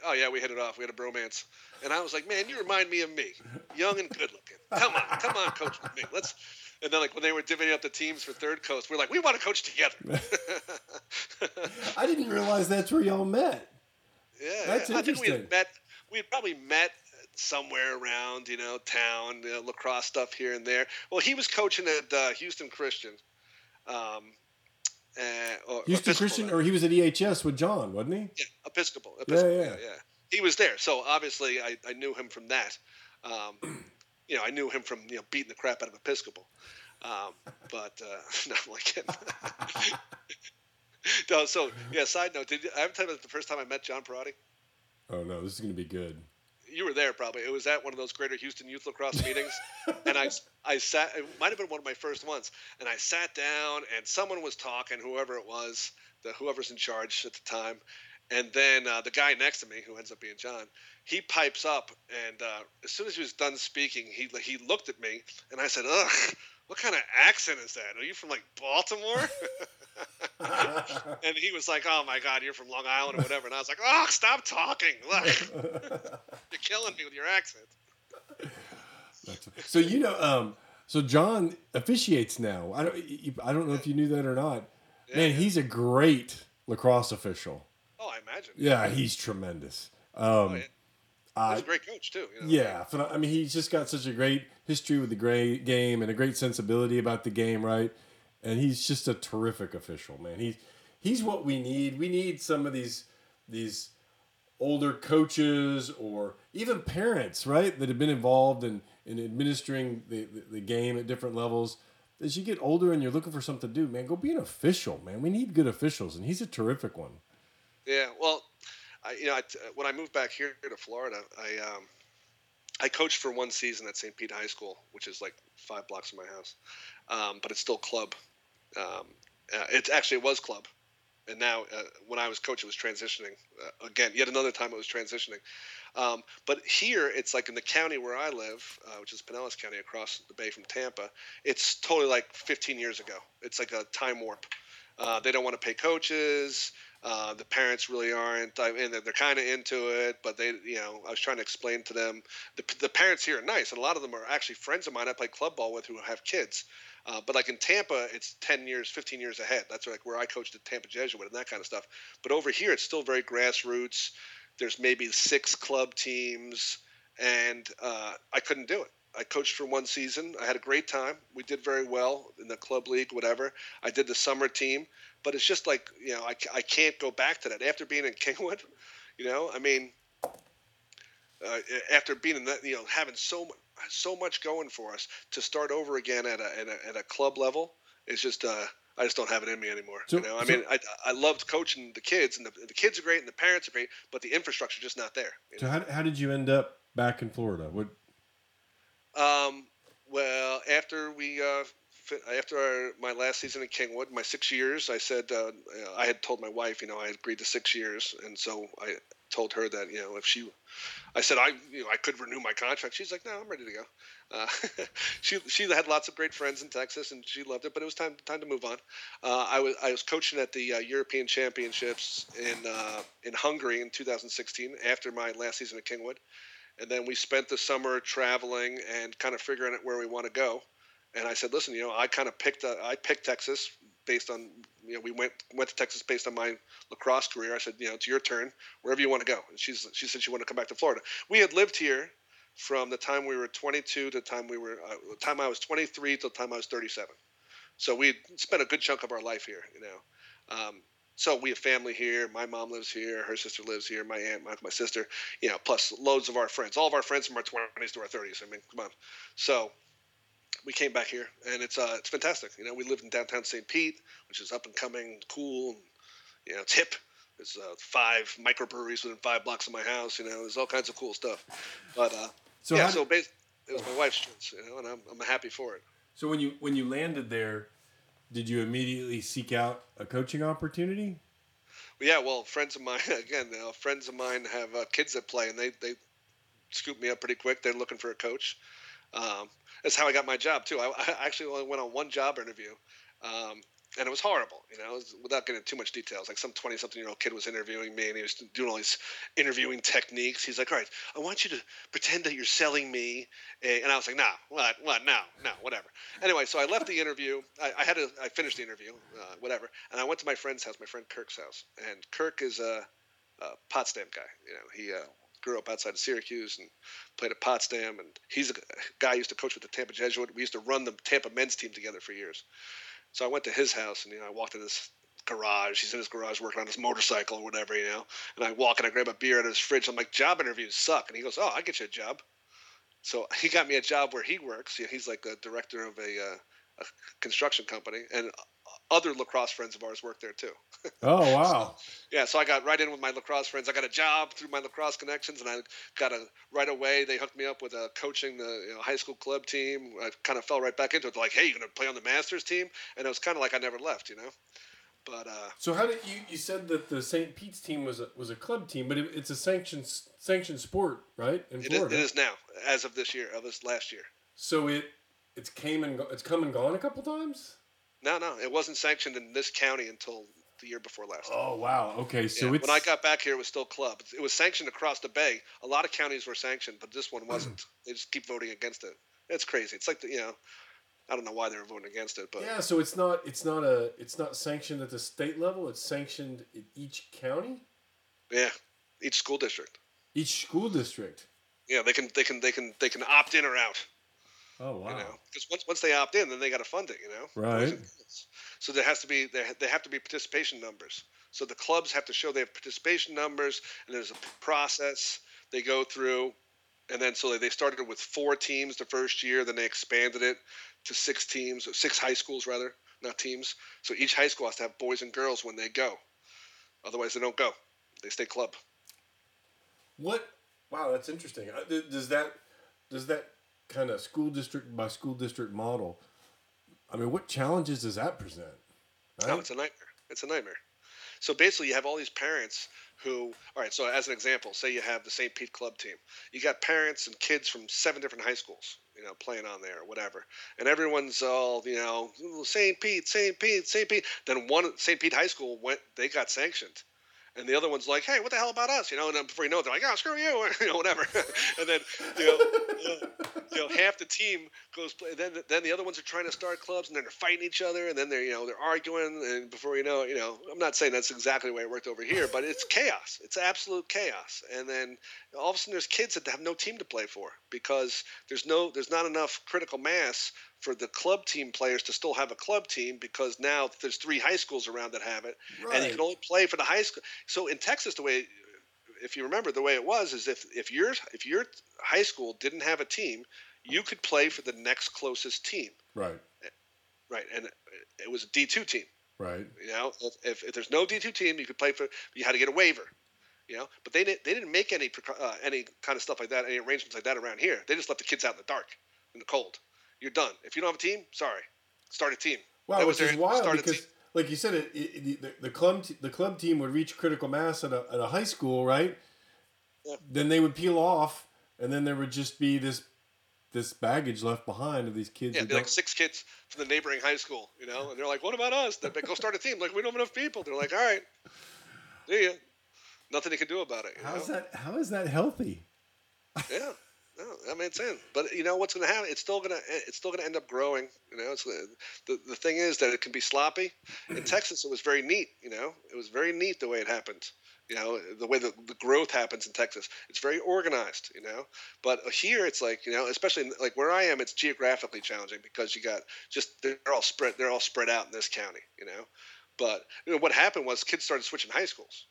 Oh yeah, we hit it off. We had a bromance, and I was like, "Man, you remind me of me, young and good looking. Come on, come on, coach with me. Let's." And then, like when they were divvying up the teams for Third Coast, we are like, "We want to coach together." I didn't realize that's where y'all met. Yeah, That's interesting. I think we had met. We had probably met somewhere around, you know, town, you know, lacrosse stuff here and there. Well, he was coaching at uh, Houston Christian. Um, uh, or Houston Christian, or he was at EHS with John, wasn't he? yeah, Episcopal. Episcopal yeah. yeah, yeah. He was there, so obviously I, I knew him from that. Um, you know, I knew him from you know beating the crap out of Episcopal. Um, but uh, no, I'm like kidding. no, so yeah. Side note: Did you, I ever tell you the first time I met John Parati? Oh no, this is gonna be good. You were there probably. It was at one of those Greater Houston Youth Lacrosse meetings, and I, I sat. It might have been one of my first ones, and I sat down, and someone was talking, whoever it was, the whoever's in charge at the time, and then uh, the guy next to me, who ends up being John, he pipes up, and uh, as soon as he was done speaking, he he looked at me, and I said, "Ugh, what kind of accent is that? Are you from like Baltimore?" and he was like, "Oh my God, you're from Long Island or whatever." And I was like, "Oh, stop talking! Look, you're killing me with your accent." so you know, um, so John officiates now. I don't, I don't know if you knew that or not. Man, yeah. he's a great lacrosse official. Oh, I imagine. Yeah, he's tremendous. Um, Oh, yeah. I- He's uh, a great coach too. You know? Yeah, I mean, he's just got such a great history with the great game and a great sensibility about the game, right? And he's just a terrific official, man. He's he's what we need. We need some of these these older coaches or even parents, right, that have been involved in in administering the, the, the game at different levels. As you get older and you're looking for something to do, man, go be an official, man. We need good officials, and he's a terrific one. Yeah. Well, I, you know, I, when I moved back here to Florida, I um, I coached for one season at St. Pete High School, which is like five blocks from my house, um, but it's still club. Um, uh, it actually it was club, and now uh, when I was coach, it was transitioning uh, again. Yet another time, it was transitioning. Um, but here, it's like in the county where I live, uh, which is Pinellas County, across the bay from Tampa. It's totally like 15 years ago. It's like a time warp. Uh, they don't want to pay coaches. Uh, the parents really aren't. I mean, they're, they're kind of into it, but they, you know, I was trying to explain to them. The, the parents here are nice, and a lot of them are actually friends of mine I play club ball with who have kids. Uh, but like in Tampa, it's 10 years, 15 years ahead. That's like where I coached at Tampa Jesuit and that kind of stuff. But over here, it's still very grassroots. There's maybe six club teams, and uh, I couldn't do it. I coached for one season. I had a great time. We did very well in the club league, whatever. I did the summer team, but it's just like you know, I, I can't go back to that after being in Kingwood. You know, I mean, uh, after being in that, you know, having so much so much going for us to start over again at a, at a, at a club level is just uh, I just don't have it in me anymore. So- you know, I so- mean, I, I loved coaching the kids, and the, the kids are great, and the parents are great, but the infrastructure just not there. So know? how, how did you end up back in Florida? What? Um, well, after we uh, after my last season at Kingwood, my six years, I said uh, I had told my wife, you know, I agreed to six years, and so I told her that you know if she, I said I you know I could renew my contract. She's like, no, I'm ready to go. Uh, she she had lots of great friends in Texas, and she loved it, but it was time time to move on. Uh, I was I was coaching at the uh, European Championships in uh, in Hungary in 2016 after my last season at Kingwood and then we spent the summer traveling and kind of figuring out where we want to go. And I said, listen, you know, I kind of picked uh, I picked Texas based on you know we went went to Texas based on my lacrosse career. I said, you know, it's your turn wherever you want to go. And she's she said she wanted to come back to Florida. We had lived here from the time we were 22 to the time we were uh, the time I was 23 till the time I was 37. So we spent a good chunk of our life here, you know. Um, so we have family here. My mom lives here. Her sister lives here. My aunt, my, my sister, you know, plus loads of our friends. All of our friends from our 20s to our 30s. I mean, come on. So we came back here, and it's uh, it's fantastic. You know, we lived in downtown St. Pete, which is up and coming, cool. And, you know, it's hip. There's uh, five microbreweries within five blocks of my house. You know, there's all kinds of cool stuff. But uh, So yeah, so bas- it was my wife's choice, you know, and I'm, I'm happy for it. so when you when you landed there, did you immediately seek out a coaching opportunity? Yeah, well, friends of mine again. Uh, friends of mine have uh, kids that play, and they they scooped me up pretty quick. They're looking for a coach. Um, that's how I got my job too. I, I actually only went on one job interview, um, and it was horrible. You know, was- without getting too much details. Like some twenty-something-year-old kid was interviewing me, and he was doing all these interviewing techniques. He's like, "All right, I want you to pretend that you're selling me," and I was like, "No, what, what, no, no, whatever." Anyway, so I left the interview. I, I had to. I finished the interview, uh, whatever, and I went to my friend's house, my friend Kirk's house, and Kirk is a, a Potsdam guy. You know, he uh, grew up outside of Syracuse and played at Potsdam, and he's a guy I used to coach with the Tampa Jesuit. We used to run the Tampa men's team together for years. So I went to his house, and you know, I walked in his garage. He's in his garage working on his motorcycle or whatever, you know. And I walk and I grab a beer out of his fridge. I'm like, job interviews suck, and he goes, "Oh, I get you a job." So he got me a job where he works. He's like the director of a, uh, a construction company, and other lacrosse friends of ours work there too. Oh wow! Yeah, so I got right in with my lacrosse friends. I got a job through my lacrosse connections, and I got a right away. They hooked me up with a coaching the you know, high school club team. I kind of fell right back into it. Like, hey, you're gonna play on the Masters team, and it was kind of like I never left, you know. But uh, So how did you you said that the St. Pete's team was a, was a club team, but it, it's a sanctioned sanctioned sport, right? In it is, Florida. it is now, as of this year, of this last year. So it it's came and it's come and gone a couple times. No, no, it wasn't sanctioned in this county until the year before last. Oh wow! Okay, so Yeah, it's when I got back here, it was still club. It was sanctioned across the bay. A lot of counties were sanctioned, but this one wasn't. they just keep voting against it. It's crazy. It's like the, you know, I don't know why they were voting against it, but yeah. So it's not it's not a it's not sanctioned at the state level. It's sanctioned in each county, yeah, each school district. each school district. Yeah, they can they can they can they can opt in or out. Oh wow! You know, because once once they opt in, then they got to fund it. You know. Right. So there has to be there they have to be participation numbers. So the clubs have to show they have participation numbers, and there's a process they go through, and then so they started with four teams the first year, then they expanded it to six teams, or six high schools rather, not teams. So each high school has to have boys and girls when they go. Otherwise, they don't go. They stay club. What? Wow, that's interesting. Uh, Does that does that kind of school district by school district model? I mean, what challenges does that present? Right? Oh, it's a nightmare. It's a nightmare. So basically, you have all these parents who, all right. So as an example, say you have the St. Pete club team. You got parents and kids from seven different high schools, you know, playing on there or whatever, and everyone's all, you know, St. Pete, St. Pete, St. Pete. Then one St. Pete high school went, they got sanctioned. And the other one's like, "Hey, what the hell about us?" You know, and then before you know it, they're like, "Oh, screw you," you know, whatever. and then, you know, you know, half the team goes play. Then, then the other ones are trying to start clubs, and then they're fighting each other, and then they're, you know, they're arguing, and before you know it, you know, I'm not saying that's exactly the way it worked over here, but it's chaos. It's absolute chaos. And then all of a sudden, there's kids that have no team to play for because there's no, there's not enough critical mass for the club team players to still have a club team because now there's three high schools around that have it, and you can only play for the high school. So in Texas, the way, if you remember, the way it was is if if your if your high school didn't have a team, you could play for the next closest team. Right. right? And it was a D two team. Right. You know, if, if, if, there's no D two team, you could play for. You had to get a waiver. You know, but they didn't. They didn't make any uh, any kind of stuff like that, any arrangements like that around here. They just left the kids out in the dark, in the cold. You're done. If you don't have a team, sorry, start a team. Wow, which is wild because, like you said, it, it, the, the club the club team would reach critical mass at a, at a high school, right? Yeah. Then they would peel off, and then there would just be this this baggage left behind of these kids. Yeah, like six kids from the neighboring high school, you know, and they're like, "What about us?" They're like, go start a team. Like we don't have enough people. They're like, "All right, see ya." Nothing you can do about it. How's know? that? How is that healthy? yeah, no, I mean it's in. But you know what's going to happen? It's still going to eh, it's still going to end up growing. You know, it's eh, the the thing is that it can be sloppy. In Texas, it was very neat. You know, it was very neat the way it happened you know the way the, the growth happens in texas it's very organized you know but here it's like you know especially in, like where i am it's geographically challenging because you got just they're all spread they're all spread out in this county you know but you know what happened was kids started switching high schools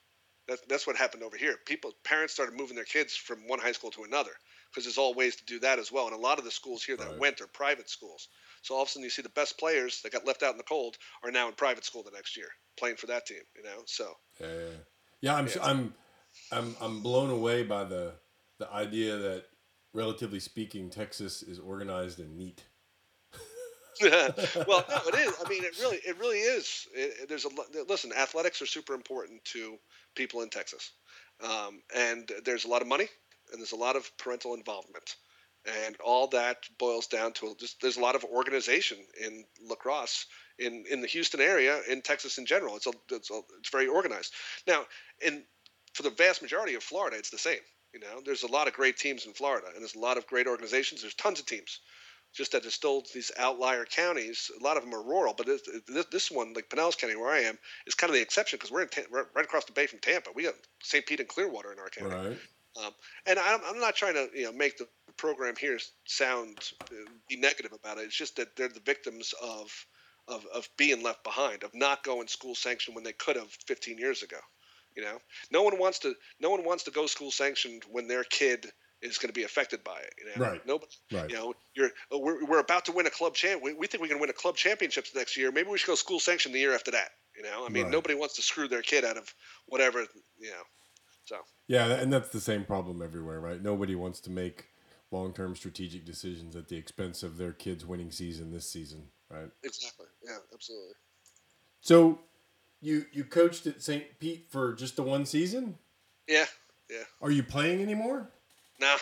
that's, that's what happened over here people parents started moving their kids from one high school to another because there's all ways to do that as well and a lot of the schools here that right. went are private schools so all of a sudden you see the best players that got left out in the cold are now in private school the next year playing for that team you know so yeah. Yeah, I'm, yeah. I'm, I'm, I'm blown away by the, the idea that, relatively speaking, Texas is organized and neat. well, no, it is. I mean, it really, it really is. It, there's a listen. Athletics are super important to people in Texas, um, and there's a lot of money and there's a lot of parental involvement, and all that boils down to just there's a lot of organization in lacrosse in, in the Houston area, in Texas in general. It's a, it's, a, it's very organized. Now, in for the vast majority of Florida, it's the same. You know, there's a lot of great teams in Florida, and there's a lot of great organizations. There's tons of teams. Just that there's still these outlier counties. A lot of them are rural, but this, this one, like Pinellas County, where I am, is kind of the exception because we're in we're right across the bay from Tampa. We got St. Pete and Clearwater in our county. Right. Um, and I'm, I'm not trying to you know make the program here sound uh, be negative about it. It's just that they're the victims of of, of being left behind, of not going school sanctioned when they could have 15 years ago. You know, no one wants to no one wants to go school sanctioned when their kid is going to be affected by it. You know? Right. Nobody. Right. You know, you're oh, we're, we're about to win a club champ. We, we think we can win a club championships next year. Maybe we should go school sanctioned the year after that. You know, I mean, right. nobody wants to screw their kid out of whatever. You know, so. Yeah, and that's the same problem everywhere, right? Nobody wants to make long-term strategic decisions at the expense of their kids' winning season this season right? Exactly. Yeah, absolutely. So, you you coached at St. Pete for just the one season? Yeah, yeah. Are you playing anymore? Nah,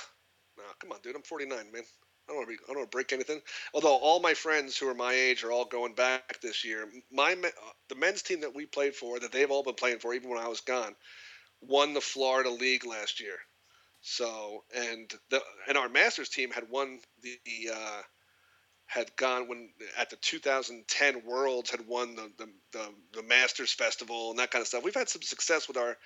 nah. Come on, dude. I'm 49, man. I don't want to be. I don't want to break anything. Although all my friends who are my age are all going back this year. My uh, the men's team that we played for, that they've all been playing for, even when I was gone, won the Florida League last year. So and the and our Masters team had won the, uh, had gone when at the 2010 Worlds had won the, the, the, the, Masters Festival and that kind of stuff. We've had some success with our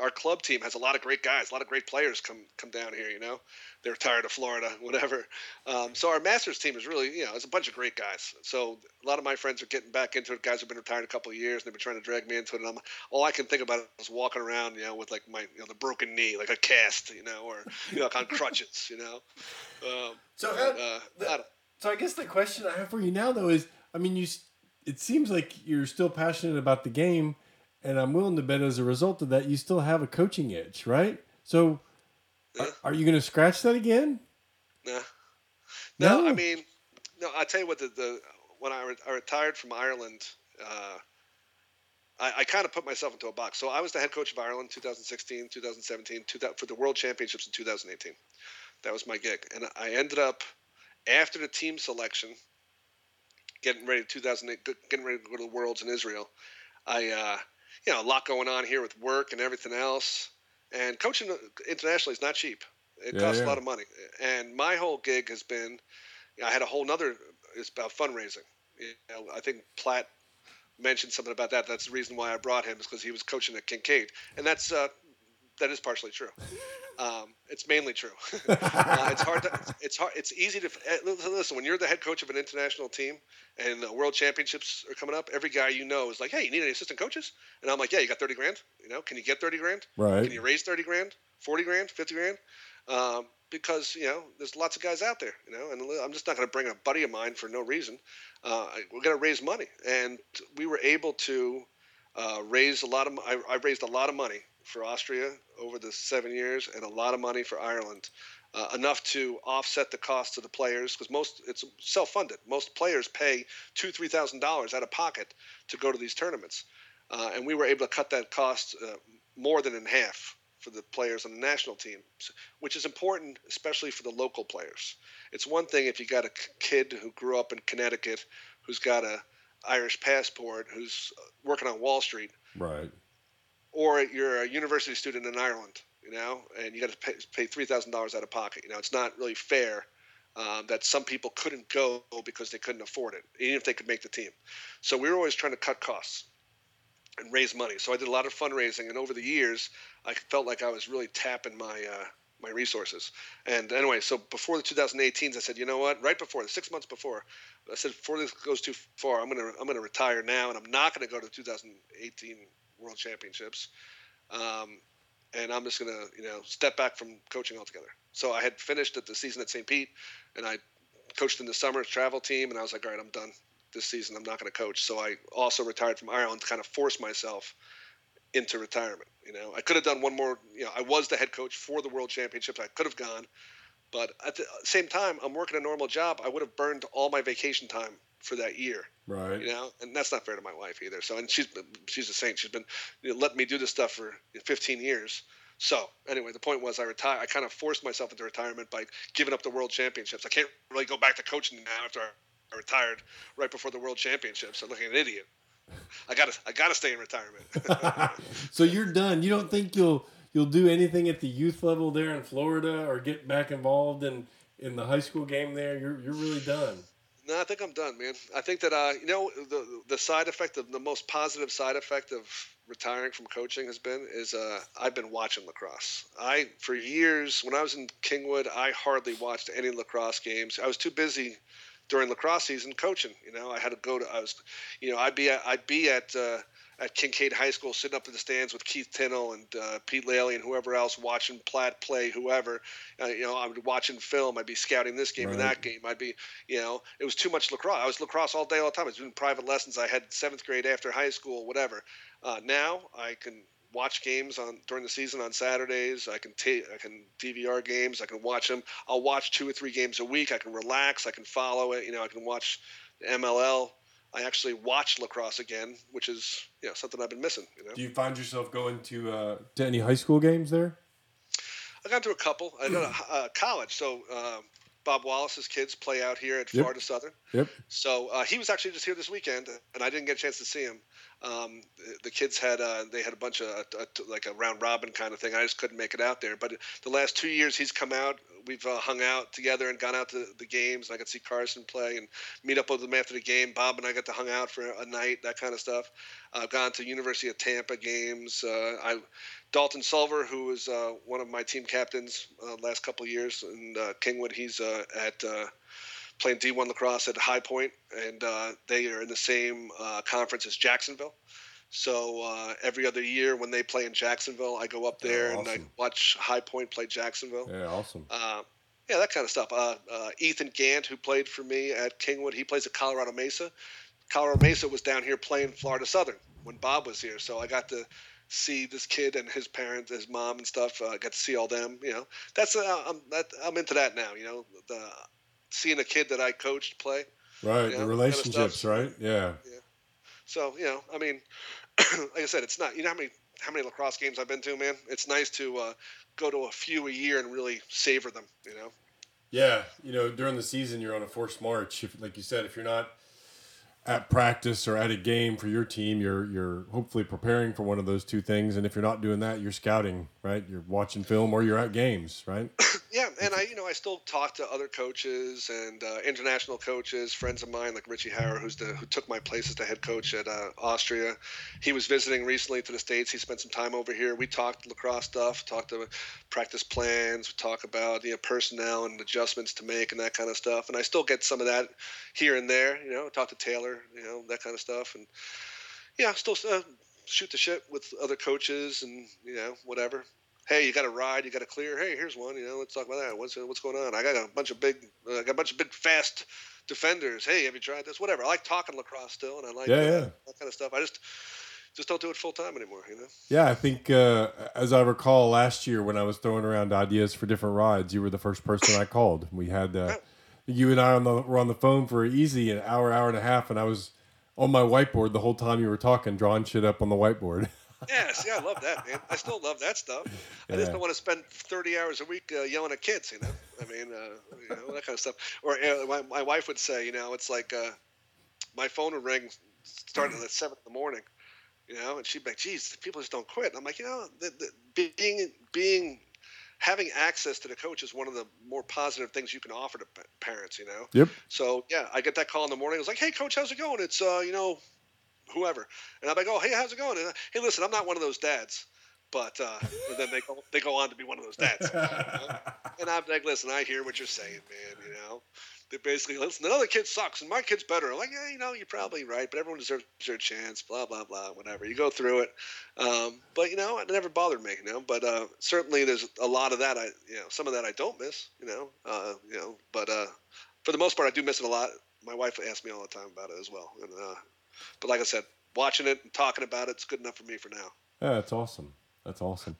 our club team has a lot of great guys, a lot of great players come come down here. You know, they're tired of Florida, whatever. Um, so our Masters team is really you know it's a bunch of great guys. So a lot of my friends are getting back into it. Guys have been retired a couple of years and they've been trying to drag me into it. And I'm, all I can think about is walking around, you know, with like my you know the broken knee, like a cast, you know, or you know, like on crutches, you know. Um, so uh, the, so I guess the question I have for you now, though, is I mean, you it seems like you're still passionate about the game, and I'm willing to bet as a result of that, you still have a coaching itch, right? So, are, are, you going to scratch that again? Nah. No, no, I mean, no. I tell you what, the, the when I, re- I retired from Ireland, uh, I, I kind of put myself into a box. So I was the head coach of Ireland 2016, 2017, 2000, for the World Championships in 2018. That was my gig, and I ended up after the team selection, getting ready 2008, getting ready to go to the Worlds in Israel. I, uh, you know, a lot going on here with work and everything else. And coaching internationally is not cheap. It yeah, costs yeah. a lot of money. And my whole gig has been, you know, I had a whole nother. It's about fundraising. You know, I think Platt mentioned something about that. That's the reason why I brought him is because he was coaching at Kincaid, and that's uh, that is partially true. Um, it's mainly true. uh, it's hard to. It's hard. It's easy to eh, listen when you're the head coach of an international team and the world championships are coming up. Every guy you know is like, "Hey, you need any assistant coaches?" And I'm like, "Yeah, you got thirty grand. You know, can you get thirty grand? Right? Can you raise thirty grand, forty grand, fifty grand?" Um, because you know there's lots of guys out there, you know, and I'm just not going to bring a buddy of mine for no reason. Uh, we're going to raise money, and we were able to uh, raise a lot of. I, I raised a lot of money for Austria over the seven years, and a lot of money for Ireland. Uh, enough to offset the cost of the players because most it's self-funded. Most players pay two, three thousand dollars out of pocket to go to these tournaments, uh, and we were able to cut that cost uh, more than in half for the players on the national team, which is important, especially for the local players. It's one thing if you got a kid who grew up in Connecticut, who's got a Irish passport, who's uh, working on Wall Street, right? Or you're a university student in Ireland, you know, and you got to pay, pay three thousand dollars out of pocket. You know, it's not really fair um, that some people couldn't go because they couldn't afford it, even if they could make the team. So we were always trying to cut costs and raise money. So I did a lot of fundraising, and over the years, I felt like I was really tapping my uh, my resources. And anyway, so before the 2018s, I said, you know what? Right before, the six months before, I said, before this goes too far, I'm gonna I'm gonna retire now, and I'm not gonna go to the 2018 World Championships. Um, and I'm just gonna, you know, step back from coaching altogether. So I had finished at the season at St. Pete, and I coached in the summer travel team, and I was like, all right, I'm done this season. I'm not going to coach. So I also retired from Ireland to kind of force myself into retirement. You know, I could have done one more. You know, I was the head coach for the World Championships. I could have gone, but at the same time, I'm working a normal job. I would have burned all my vacation time for that year. Right. You know, and that's not fair to my wife either. So, and she's she's a saint. She's been you know, letting me do this stuff for 15 years. So anyway, the point was I retired. I kind of forced myself into retirement by giving up the World Championships. I can't really go back to coaching now after I retired right before the World Championships. I'm looking an idiot. I gotta I gotta stay in retirement. so you're done. You don't think you'll you'll do anything at the youth level there in Florida or get back involved in in the high school game there? You're you're really done. No, I think I'm done, man. I think that uh, you know the the side effect of the most positive side effect of retiring from coaching has been is uh, I've been watching lacrosse. I for years when I was in Kingwood, I hardly watched any lacrosse games. I was too busy during lacrosse season coaching. You know, I had to go to I was, you know, I'd be at, I'd be at uh, at Kincaid High School sitting up in the stands with Keith Tinnell and uh, Pete Laley and whoever else watching Platt play whoever. Uh, you know, I would watching film. I'd be scouting this game right. and that game. I'd be, you know, it was too much lacrosse. I was lacrosse all day, all the time. I was doing private lessons. I had seventh grade after high school, whatever. Uh, now I can watch games on during the season on Saturdays. I can take I can DVR games. I can watch them. I'll watch two or three games a week. I can relax. I can follow it. You know, I can watch the MLL. I actually watch lacrosse again, which is you know something I've been missing. You know. Do you find yourself going to uh, to any high school games there? I got to a couple. I go to uh, college, so uh, Bob Wallace's kids play out here at Florida. Southern. Yep. So uh, he was actually just here this weekend, and I didn't get a chance to see him. Um, the kids had uh, they had a bunch of like a round robin kind of thing. I just couldn't make it out there. But the last two years he's come out. We've uh, hung out together and gone out to the games. I got to see Carson play and meet up with him after the game. Bob and I got to hung out for a night, that kind of stuff. I've gone to University of Tampa games. Uh, I Dalton Sulver, who was uh, one of my team captains uh, last couple years in Kingwood, he's at playing D1 lacrosse at High Point, and uh, they are in the same uh, conference as Jacksonville. So uh, every other year when they play in Jacksonville, I go up there awesome. and I watch High Point play Jacksonville. Yeah, awesome. Uh, yeah, that kind of stuff. Uh, uh, Ethan Gant, who played for me at Kingwood, he plays at Colorado Mesa. Colorado Mesa was down here playing Florida Southern when Bob was here, so I got to see this kid and his parents, his mom and stuff. I got to see all them. You know, that's I'm that, I'm into that now. You know, the seeing a kid that I coached play. Right, you know, the relationships, kind of right? Yeah. Yeah. So you know, I mean, like I said, it's not. You know how many how many lacrosse games I've been to, man. It's nice to uh, go to a few a year and really savor them. You know. Yeah, you know, during the season, you're on a forced march. If, like you said, if you're not at practice or at a game for your team, you're you're hopefully preparing for one of those two things. And if you're not doing that, you're scouting, right? You're watching film or you're at games, right? yeah, and I you know I still talk to other coaches and uh, international coaches, friends of mine like Richie Hauer, who's the who took my place as the head coach at uh, Austria. He was visiting recently to the states. He spent some time over here. We talked lacrosse stuff, talked to practice plans, we talk about you know personnel and adjustments to make and that kind of stuff. And I still get some of that here and there. You know, talk to Taylor you know, that kind of stuff. And yeah, still uh, shoot the shit with other coaches and you know whatever. hey, you got a ride, you got a clear. Hey, here's one. You know, let's talk about that. What's what's going on? I got a bunch of big, uh, I got a bunch of big fast defenders. Hey, have you tried this? Whatever. I like talking lacrosse still, and I like Yeah, uh, yeah. that kind of stuff. I just just don't do it full time anymore. You know. Yeah, I think uh, as I recall last year when I was throwing around ideas for different rides, you were the first person I called. We had uh, you and I on the were on the phone for easy an hour, hour and a half, and I was on my whiteboard the whole time you were talking, drawing shit up on the whiteboard. Yes, yeah, I love that, man. I still love that stuff. I just don't want to spend 30 hours a week uh, yelling at kids, you know. I mean, uh, you know, that kind of stuff. Or uh, my, my wife would say, you know, it's like uh, my phone would ring starting at seven in the morning, you know, and she'd be like, "Geez, people just don't quit." And I'm like, you know, the, the, being being having access to the coach is one of the more positive things you can offer to parents, you know. yep. So yeah, I get that call in the morning. I was like, "Hey, coach, how's it going?" It's uh, you know, whoever, and I'm like, "Oh, hey, how's it going?" And, uh, hey, listen, I'm not one of those dads, but uh, and then they go they go on to be one of those dads, and I'm like, "Listen, I hear what you're saying, man. You know, they basically listen. Another kid sucks, and my kid's better." I'm like, "Yeah, you know, you're probably right, but everyone deserves their chance." Blah blah blah, whatever. You go through it, um, but you know, it never bothered me. You know, but uh, certainly there's a lot of that. I you know, some of that I don't miss. You know, uh, you know, but uh, for the most part, I do miss it a lot. My wife asks me all the time about it as well. And, uh, but like I said, watching it and talking about it's good enough for me for now. Yeah, that's awesome. That's awesome.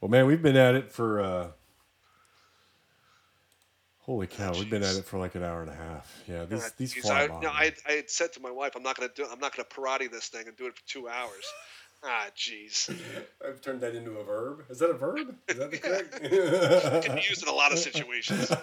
Well, man, we've been at it for. Holy cow, we've been at it for like an hour and a half. Yeah, these Uh, these geez, fly I, by. you know, man. I, I had said to my wife, I'm not gonna do, I'm not gonna karate this thing and do it for two hours. ah, jeez. I've turned that into a verb. Is that a verb? Is that the It can be used in a lot of situations.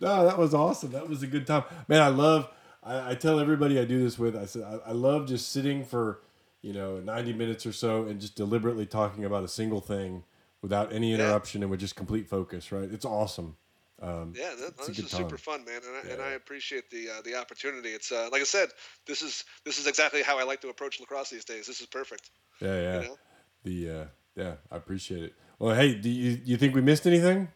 no, that was awesome. That was a good time, man. I love. I, I tell everybody I do this with. I said I, I love just sitting for, you know, ninety minutes or so and just deliberately talking about a single thing without any interruption and with just complete focus. Right? It's awesome. Um, Yeah, that, It's a this good is super fun, man, and I, and I appreciate the uh, the opportunity. It's uh, like I said, this is this is exactly how I like to approach lacrosse these days. This is perfect. yeah, yeah. You know? The uh, yeah, I appreciate it. Well, hey, do you you think we missed anything?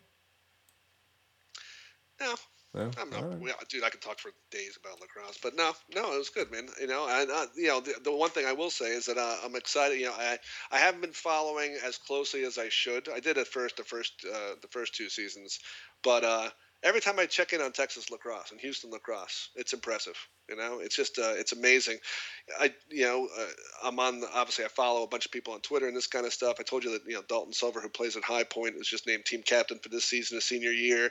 No, No? I'm not, right. well, dude. I could talk for days about lacrosse, but no, no, it was good, man. You know, and uh, you know, the, the one thing I will say is that uh, I'm excited. You know, I I haven't been following as closely as I should. I did at first, the first uh, the first two seasons, but uh, every time I check in on Texas lacrosse and Houston lacrosse, it's impressive. You know, it's just uh, it's amazing. I you know uh, I'm on obviously I follow a bunch of people on Twitter and this kind of stuff. I told you that you know Dalton Silver, who plays at High Point, was just named team captain for this season, his senior year.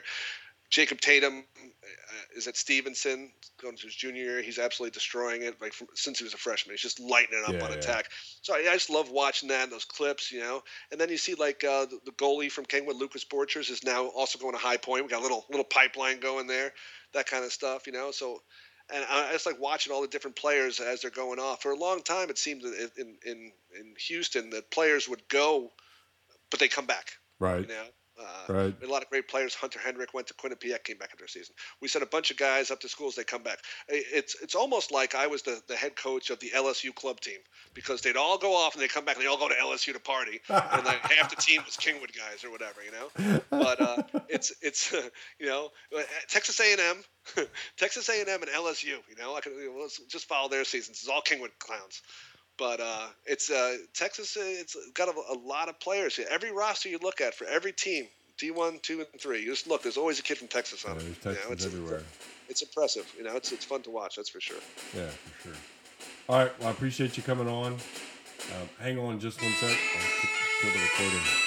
Jacob Tatum uh, is at Stevenson, going to his junior year. He's absolutely destroying it. Like from, since he was a freshman, he's just lighting it up Yeah, on yeah. attack. So I, I just love watching that, and those clips, you know. And then you see like uh, the, the goalie from Kingwood, Lucas Borchers, is now also going to High Point. We got a little little pipeline going there, that kind of stuff, you know. So. And I I just like watching all the different players as they're going off. For a long time, it seemed that in in in Houston that players would go, but they come back. Right. You know, uh, Right. a lot of great players. Hunter Hendrick went to Quinnipiac, came back after a season. We sent a bunch of guys up to schools. They come back. It's it's almost like I was the, the head coach of the LSU club team because they'd all go off and they come back and they all go to LSU to party, and like half the team was Kingwood guys or whatever, you know. But uh, it's it's you know Texas A and M, Texas A and M and LSU. You know, I could let's just follow their seasons. It's all Kingwood clowns. But uh, it's uh, Texas. uh, It's got a, a lot of players. here. Every roster you look at for every team, D one, two, and three, you just look. There's always a kid from Texas Yeah, on it. there's You know, it's, everywhere. it's impressive. You know, it's it's fun to watch. That's for sure. Yeah, for sure. All right. Well, I appreciate you coming on. Um, hang on just one sec. I'll kill the recording.